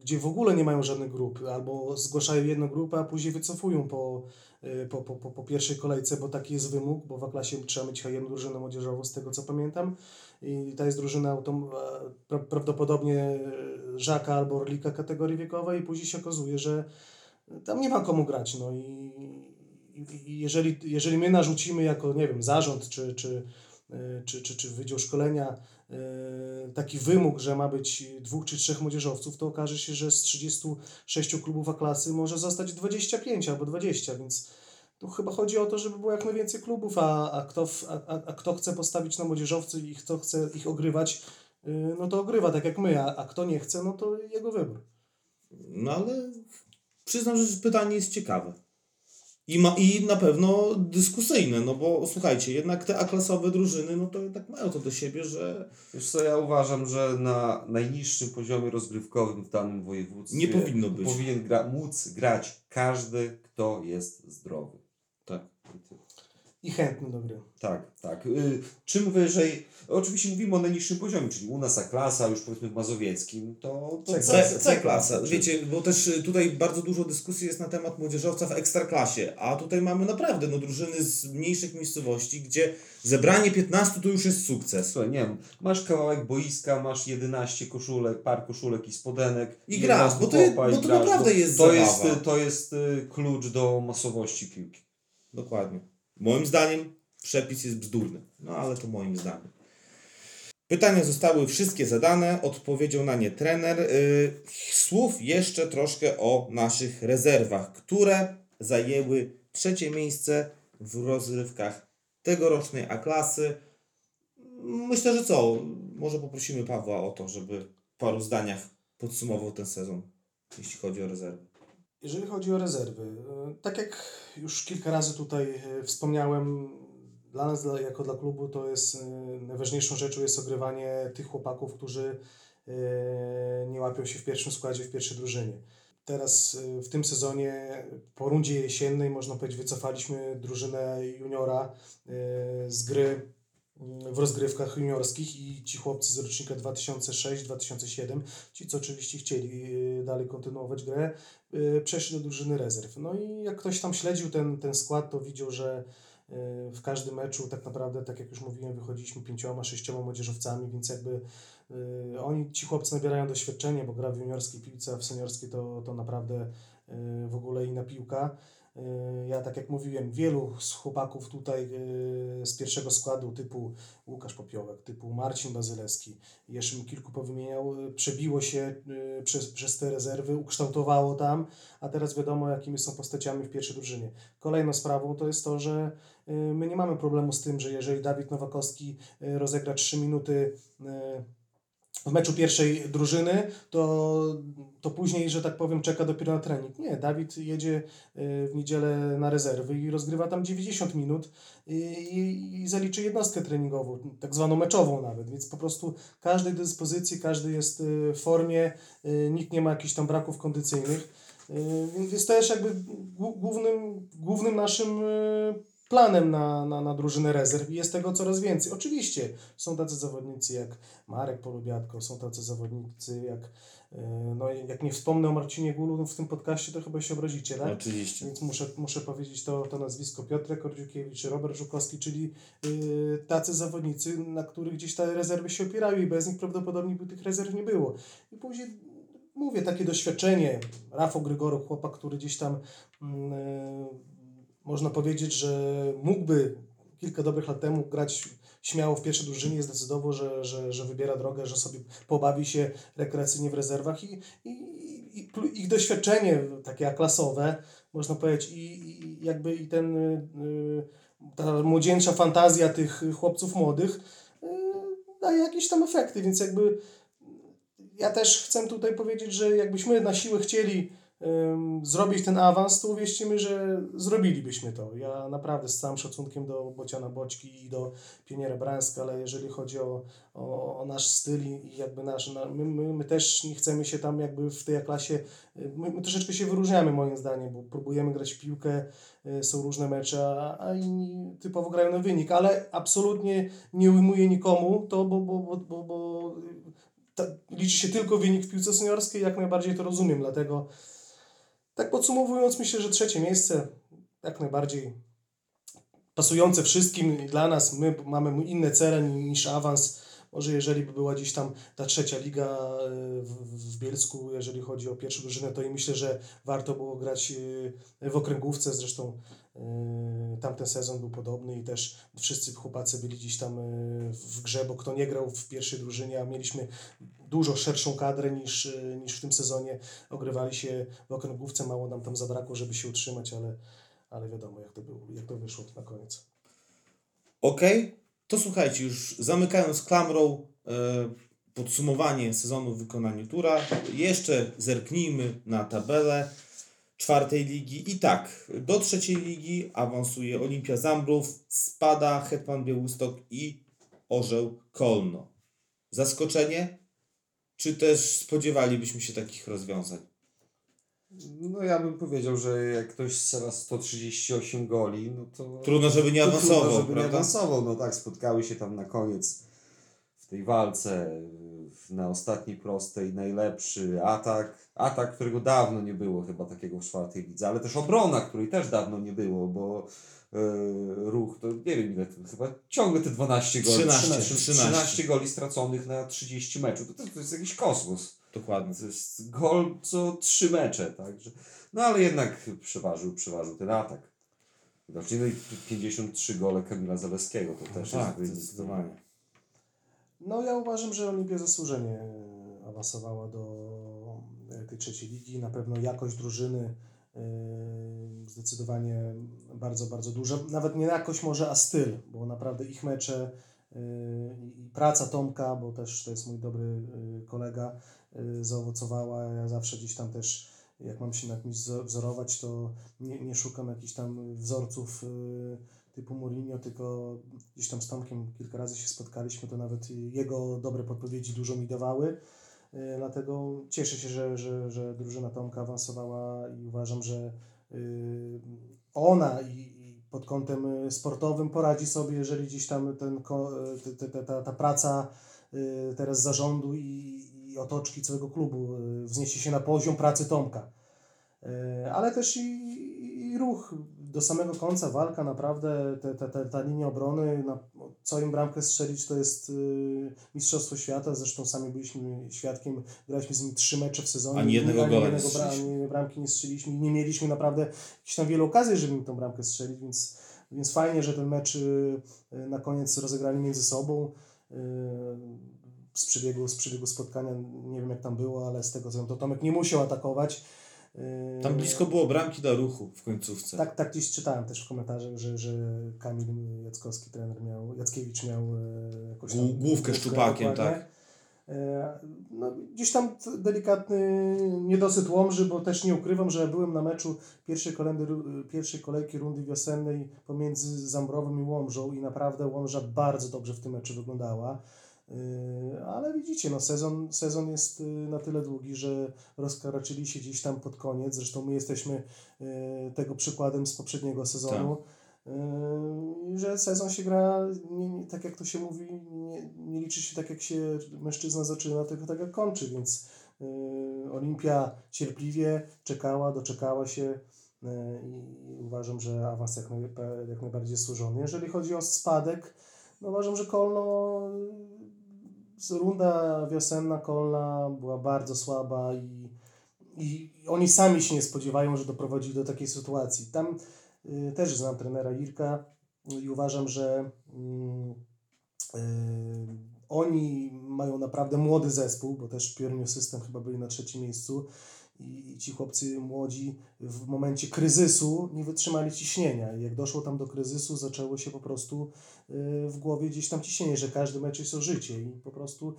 gdzie w ogóle nie mają żadnych grup, albo zgłaszają jedną grupę, a później wycofują po, y, po, po, po, pierwszej kolejce, bo taki jest wymóg, bo w A-klasie trzeba mieć jedną drużynę młodzieżową, z tego co pamiętam. I ta jest drużyna e, pra, prawdopodobnie e, Żaka albo Orlika kategorii wiekowej i później się okazuje, że tam nie ma komu grać. No i, i, jeżeli, jeżeli my narzucimy jako, nie wiem, zarząd czy, czy, e, czy, czy, czy Wydział Szkolenia taki wymóg, że ma być dwóch czy trzech młodzieżowców, to okaże się, że z 36 klubów A klasy może zostać 25 albo 20, więc tu chyba chodzi o to, żeby było jak najwięcej klubów, a, a, kto, w, a, a kto chce postawić na młodzieżowcy i kto chce ich ogrywać, y, no to ogrywa tak jak my, a, a kto nie chce, no to jego wybór. No ale przyznam, że pytanie jest ciekawe. I, ma, I na pewno dyskusyjne, no bo słuchajcie, jednak te A-klasowe drużyny, no to jednak mają to do siebie, że Wiesz co, ja uważam, że na najniższym poziomie rozgrywkowym w danym województwie Nie powinno być. powinien gra, móc grać każdy, kto jest zdrowy. tak. I chętny do gry. Tak, tak. Y, czym wyżej, oczywiście mówimy o najniższym poziomie, czyli u nas A-klasa, już powiedzmy w Mazowieckim, to, to C- C, C klasa. Czy- Wiecie, bo też y, tutaj bardzo dużo dyskusji jest na temat młodzieżowca w ekstraklasie, a tutaj mamy naprawdę no, drużyny z mniejszych miejscowości, gdzie zebranie 15 to już jest sukces. Słuchaj, nie wiem, masz kawałek boiska, masz 11 koszulek, par koszulek i spodenek. I grasz, 11 bo to je- bo to naprawdę jest to zabawa. jest, y, to jest klucz do masowości piłki. Dokładnie. Moim zdaniem przepis jest bzdurny, no ale to moim zdaniem. Pytania zostały wszystkie zadane, odpowiedział na nie trener. Yy, słów jeszcze troszkę o naszych rezerwach, które zajęły trzecie miejsce w rozrywkach tegorocznej A-klasy. Myślę, że co? Może poprosimy Pawła o to, żeby w paru zdaniach podsumował ten sezon, jeśli chodzi o rezerwy. Jeżeli chodzi o rezerwy, y, tak jak już kilka razy tutaj y, wspomniałem, dla nas jako dla klubu to jest y, najważniejszą rzeczą jest ogrywanie tych chłopaków, którzy nie łapią się w pierwszym składzie, w pierwszej drużynie. Teraz w tym sezonie po rundzie jesiennej można powiedzieć wycofaliśmy drużynę juniora z gry w rozgrywkach juniorskich i ci chłopcy z rocznika 2006-2007, ci co oczywiście chcieli y, dalej kontynuować grę, y, przeszli do drużyny rezerw. No i jak ktoś tam śledził ten, ten skład, to widział, że y, w każdym meczu tak naprawdę, tak jak już mówiłem, wychodziliśmy pięcioma, sześcioma młodzieżowcami, więc jakby oni, ci chłopcy nabierają doświadczenia, bo gra w juniorskiej piłce, a w seniorskiej to, to naprawdę y, w ogóle inna piłka. Y, Ja, tak jak mówiłem, wielu z chłopaków tutaj y, z pierwszego składu, typu Łukasz Popiołek, typu Marcin Bazylewski, jeszcze mi kilku powymieniał, y, przebiło się y, przez, przez te rezerwy, ukształtowało tam, a teraz wiadomo, jakimi są postaciami w pierwszej drużynie. Kolejną sprawą to jest to, że y, my nie mamy problemu z tym, że jeżeli Dawid Nowakowski y, rozegra 3 minuty y, w meczu pierwszej drużyny, to, to później, że tak powiem, czeka dopiero na trening. Nie, Dawid jedzie y, w niedzielę na rezerwy i rozgrywa tam 90 minut i, i, i zaliczy jednostkę treningową, tak zwaną meczową nawet, więc po prostu każdej dyspozycji, każdy jest y, w formie, y, nikt nie ma jakichś tam braków kondycyjnych, y, więc jest też jakby głó- głównym, głównym naszym y, planem na, na, na drużynę rezerw i jest tego coraz więcej. Oczywiście są tacy zawodnicy jak Marek Polubiatko, są tacy zawodnicy jak, y, no jak nie wspomnę o Marcinie Gulu w tym podcaście, to chyba się obrazicie, tak? Oczywiście. Więc muszę, muszę powiedzieć to, to nazwisko Piotrek Kordziukiewicz czy Robert Żukowski, czyli y, tacy zawodnicy, na których gdzieś te rezerwy się opierają i bez nich prawdopodobnie by tych rezerw nie było. I później mówię, takie doświadczenie, Rafał Grygoruk, chłopak, który gdzieś tam mm, y, można powiedzieć, że mógłby kilka dobrych lat temu grać śmiało w pierwszej drużynie, zdecydował, że, że, że wybiera drogę, że sobie pobawi się rekreacyjnie w rezerwach i, i, i ich doświadczenie takie klasowe, można powiedzieć, i, i jakby i ten y, y, ta młodzieńcza fantazja tych chłopców młodych y, daje jakieś tam efekty, więc jakby ja też chcę tutaj powiedzieć, że jakbyśmy na siłę chcieli zrobić ten awans, to uwierzcie że zrobilibyśmy to. Ja naprawdę z całym szacunkiem do Bociana Boćki i do Pioniera Brańska, ale jeżeli chodzi o, o, o nasz styl i jakby nasz, na, my, my, my też nie chcemy się tam jakby w tej klasie, my, my troszeczkę się wyróżniamy moim zdaniem, bo próbujemy grać w piłkę, y, są różne mecze, a, a inni typowo grają na wynik, ale absolutnie nie ujmuję nikomu to, bo, bo, bo, bo, bo ta, liczy się tylko wynik w piłce seniorskiej, jak najbardziej to rozumiem, dlatego tak podsumowując, myślę, że trzecie miejsce jak najbardziej pasujące wszystkim dla nas. My mamy inne cele ni- niż awans. Może jeżeli by była gdzieś tam ta trzecia liga e, w, Bielsku, jeżeli chodzi o pierwszą drużynę, to i myślę, że warto było grać e, w okręgówce. Zresztą e, tamten sezon był podobny i też wszyscy chłopacy byli gdzieś tam w grze, bo kto nie grał w pierwszej drużynie, a mieliśmy dużo szerszą kadrę niż, niż w tym sezonie. Ogrywali się w okręgówce, mało nam tam zabrakło, żeby się utrzymać, ale, ale wiadomo jak to, było, jak to wyszło na koniec. Ok, to słuchajcie, już zamykając klamrą e, podsumowanie sezonu w wykonaniu Tura, jeszcze zerknijmy na tabelę czwartej ligi. I tak, do trzeciej ligi awansuje Olimpia Zambrów, spada Hetman Białystok i Orzeł Kolno. Zaskoczenie? Czy też spodziewalibyśmy się takich rozwiązań? No ja bym powiedział, że jak ktoś strzela 138 goli, no to... Trudno, żeby nie awansował, Trudno, żeby nie prawda? awansował. No tak, spotkały się tam na koniec w tej walce na ostatniej prostej najlepszy atak. Atak, którego dawno nie było chyba takiego w czwartej lidze, ale też obrona, której też dawno nie było, bo e, ruch to nie wiem ile, to chyba ciągle te 12 goli. 13, 13, 13. 13 goli straconych na 30 meczów. To, to, to jest jakiś kosmos. Dokładnie. To jest gol co trzy mecze, także. No ale jednak przeważył, przeważył ten atak. No i 53 gole Kamila Zaleskiego to też tak, jest zdecydowanie. No ja uważam, że Olimpia zasłużenie e, awansowała do e, tej trzeciej ligi. Na pewno jakość drużyny e, zdecydowanie bardzo, bardzo duża. Nawet nie jakość może, a styl, bo naprawdę ich mecze i praca Tomka, bo też to jest mój dobry kolega, zaowocowała. Ja zawsze gdzieś tam też, jak mam się na kimś wzo- wzorować, to nie, nie szukam jakichś tam wzorców e, typu Mourinho, tylko gdzieś tam z Tomkiem kilka razy się spotkaliśmy, to nawet jego dobre podpowiedzi dużo mi dawały. E, Dlatego cieszę się, że, że, że drużyna Tomka awansowała i uważam, że y, ona i, pod kątem y, sportowym poradzi sobie, jeżeli gdzieś tam ten, y, te- ta, ta praca y, teraz zarządu i, i otoczki całego klubu y, wzniesie się na poziom pracy Tomka. E, ale też i, i ruch do samego końca, walka naprawdę, te, te, te, ta linia obrony, na, co im bramkę strzelić to jest y, Mistrzostwo Świata, zresztą sami byliśmy świadkiem, graliśmy z nimi trzy mecze w sezonie, Ani jednego ani gola jednego bra- ani bramki nie strzeliliśmy i nie mieliśmy naprawdę jakichś tam wielu okazji, żeby im tą bramkę strzelić, więc, więc fajnie, że ten mecz y, y, na koniec rozegrali między sobą. Z przebiegu, z przebiegu spotkania, nie wiem jak tam było, ale z tego co wiem, to Tomek nie musiał atakować. Y, Tam blisko było bramki do ruchu w końcówce. tak, tak gdzieś czytałem też w komentarzach, że, że Kamil Jackowski, trener miał, Jackiewicz miał e, jakąś tam Głó- główkę szczupakiem, dokładnie. tak. E, No, gdzieś tam delikatny niedosyt Łomży, bo też nie ukrywam, że byłem na meczu pierwszej, kolendy, pierwszej kolejki rundy wiosennej pomiędzy Zambrowym i Łomżą i naprawdę Łomża bardzo dobrze w tym meczu wyglądała. E, Ale widzicie, no sezon, sezon jest e, na tyle długi, że rozkaraczyli się gdzieś tam pod koniec. Zresztą my jesteśmy e, tego przykładem z poprzedniego sezonu. E, Że sezon się gra, nie, nie, tak jak to się mówi, nie, nie liczy się tak jak się mężczyzna zaczyna, tylko tak jak kończy, więc e, Olimpia cierpliwie czekała, doczekała się e, i uważam, że awans jak, naj, jak najbardziej służony. Jeżeli chodzi o spadek, no uważam, że Kolno runda wiosenna Kolna była bardzo słaba i, i oni sami się nie spodziewają, że doprowadzili do takiej sytuacji. Tam y, też znam trenera Irka i uważam, że mm, y, oni mają naprawdę młody zespół, bo też Piorniu System chyba byli na trzecim miejscu i ci chłopcy młodzi w momencie kryzysu nie wytrzymali ciśnienia. I jak doszło tam do kryzysu, zaczęło się po prostu y, w głowie gdzieś tam ciśnienie, że każdy mecz jest o życie. I po prostu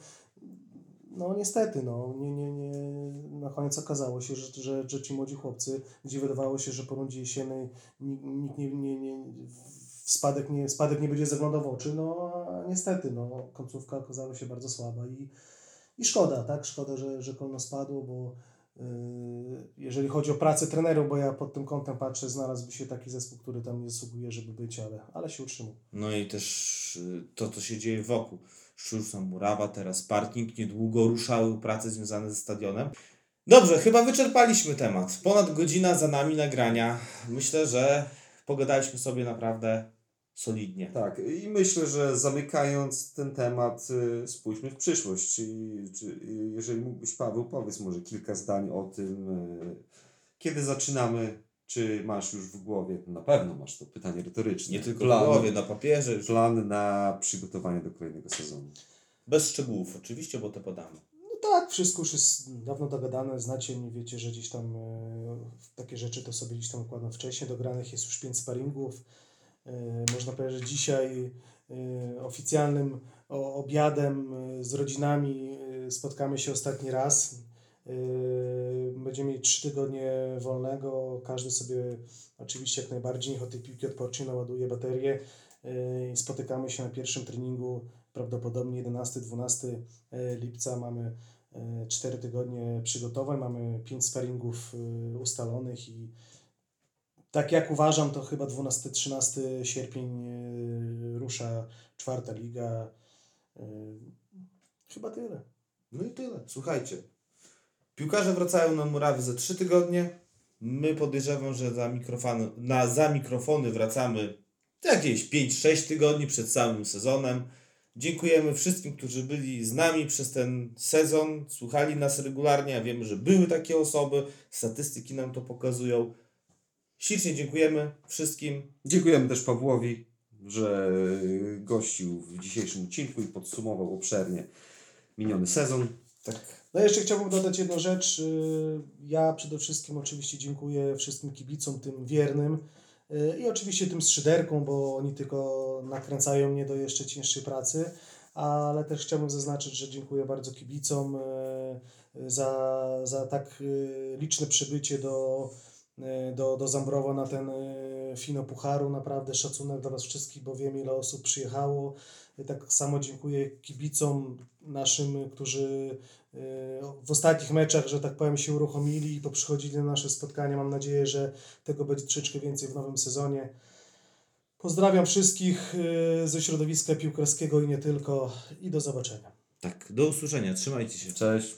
no niestety, no, nie, nie, nie, na koniec okazało się, że, że, że ci młodzi chłopcy, gdzie wydawało się, że po rundzie jesiennej nikt, nie, nie, nie, spadek nie, spadek nie będzie zaglądał w oczy, no a niestety, no, końcówka okazała się bardzo słaba. I, i szkoda, tak, szkoda, że, że Kolno spadło, bo jeżeli chodzi o pracę trenerów, bo ja pod tym kątem patrzę, znalazłby się taki zespół, który tam nie zasługuje, żeby być, ale, ale się utrzymał. No i też y, to, co się dzieje wokół. Sztuczna murawa, teraz parking, niedługo ruszały prace związane ze stadionem. Dobrze, chyba wyczerpaliśmy temat. Ponad godzina za nami nagrania. Myślę, że pogadaliśmy sobie naprawdę solidnie. Tak, i myślę, że zamykając ten temat, y, spójrzmy w przyszłość. Czyli, czy, y, jeżeli mógłbyś, Paweł, powiedz może kilka zdań o tym, y, kiedy zaczynamy, czy masz już w głowie, na pewno masz to pytanie retoryczne, Nie tylko plan, w głowie, na papierze, już plan na przygotowanie do kolejnego sezonu. bez szczegółów oczywiście, bo to podamy. No tak, wszystko już jest dawno dogadane, znacie mnie, wiecie, że gdzieś tam e, takie rzeczy to sobie gdzieś tam układam wcześniej, dogranych jest już pięć sparingów. E, można powiedzieć, że dzisiaj e, oficjalnym obiadem e, z rodzinami spotkamy się ostatni raz. Będziemy mieli trzy tygodnie wolnego, każdy sobie oczywiście jak najbardziej, niech od tej piłki odpocznie, naładuje baterię. Spotykamy się na pierwszym treningu, prawdopodobnie 11-12 e, lipca mamy e, 4 tygodnie przygotowań, mamy 5 sparingów ustalonych i tak jak uważam, to chyba 12-13 sierpień e, rusza czwarta liga. E, Chyba tyle. No i tyle. Słuchajcie. Piłkarze wracają na murawy za trzy tygodnie. My podejrzewam, że za na, za mikrofony wracamy jakieś 5-6 tygodni przed całym sezonem. Dziękujemy wszystkim, którzy byli z nami przez ten sezon, słuchali nas regularnie, a wiemy, że były takie osoby, statystyki nam to pokazują. Ślicznie dziękujemy wszystkim. Dziękujemy też Pawłowi, że gościł w dzisiejszym odcinku i podsumował obszernie miniony sezon. Tak. No jeszcze chciałbym dodać jedną rzecz. Ja przede wszystkim oczywiście dziękuję wszystkim kibicom, tym wiernym i oczywiście tym strzyderkom, bo oni tylko nakręcają mnie do jeszcze cięższej pracy, ale też chciałbym zaznaczyć, że dziękuję bardzo kibicom y, za, za tak y, liczne przybycie do, do, do Zambrowa na ten y, fino pucharu. Naprawdę szacunek dla Was wszystkich, bo wiem ile osób przyjechało. Tak samo dziękuję kibicom naszym, którzy e, w ostatnich meczach, że tak powiem, się uruchomili i poprzychodzili na nasze spotkania. Mam nadzieję, że tego będzie troszeczkę więcej w nowym sezonie. Pozdrawiam wszystkich e, ze środowiska piłkarskiego i nie tylko i do zobaczenia. Tak, do usłyszenia. Trzymajcie się. Cześć.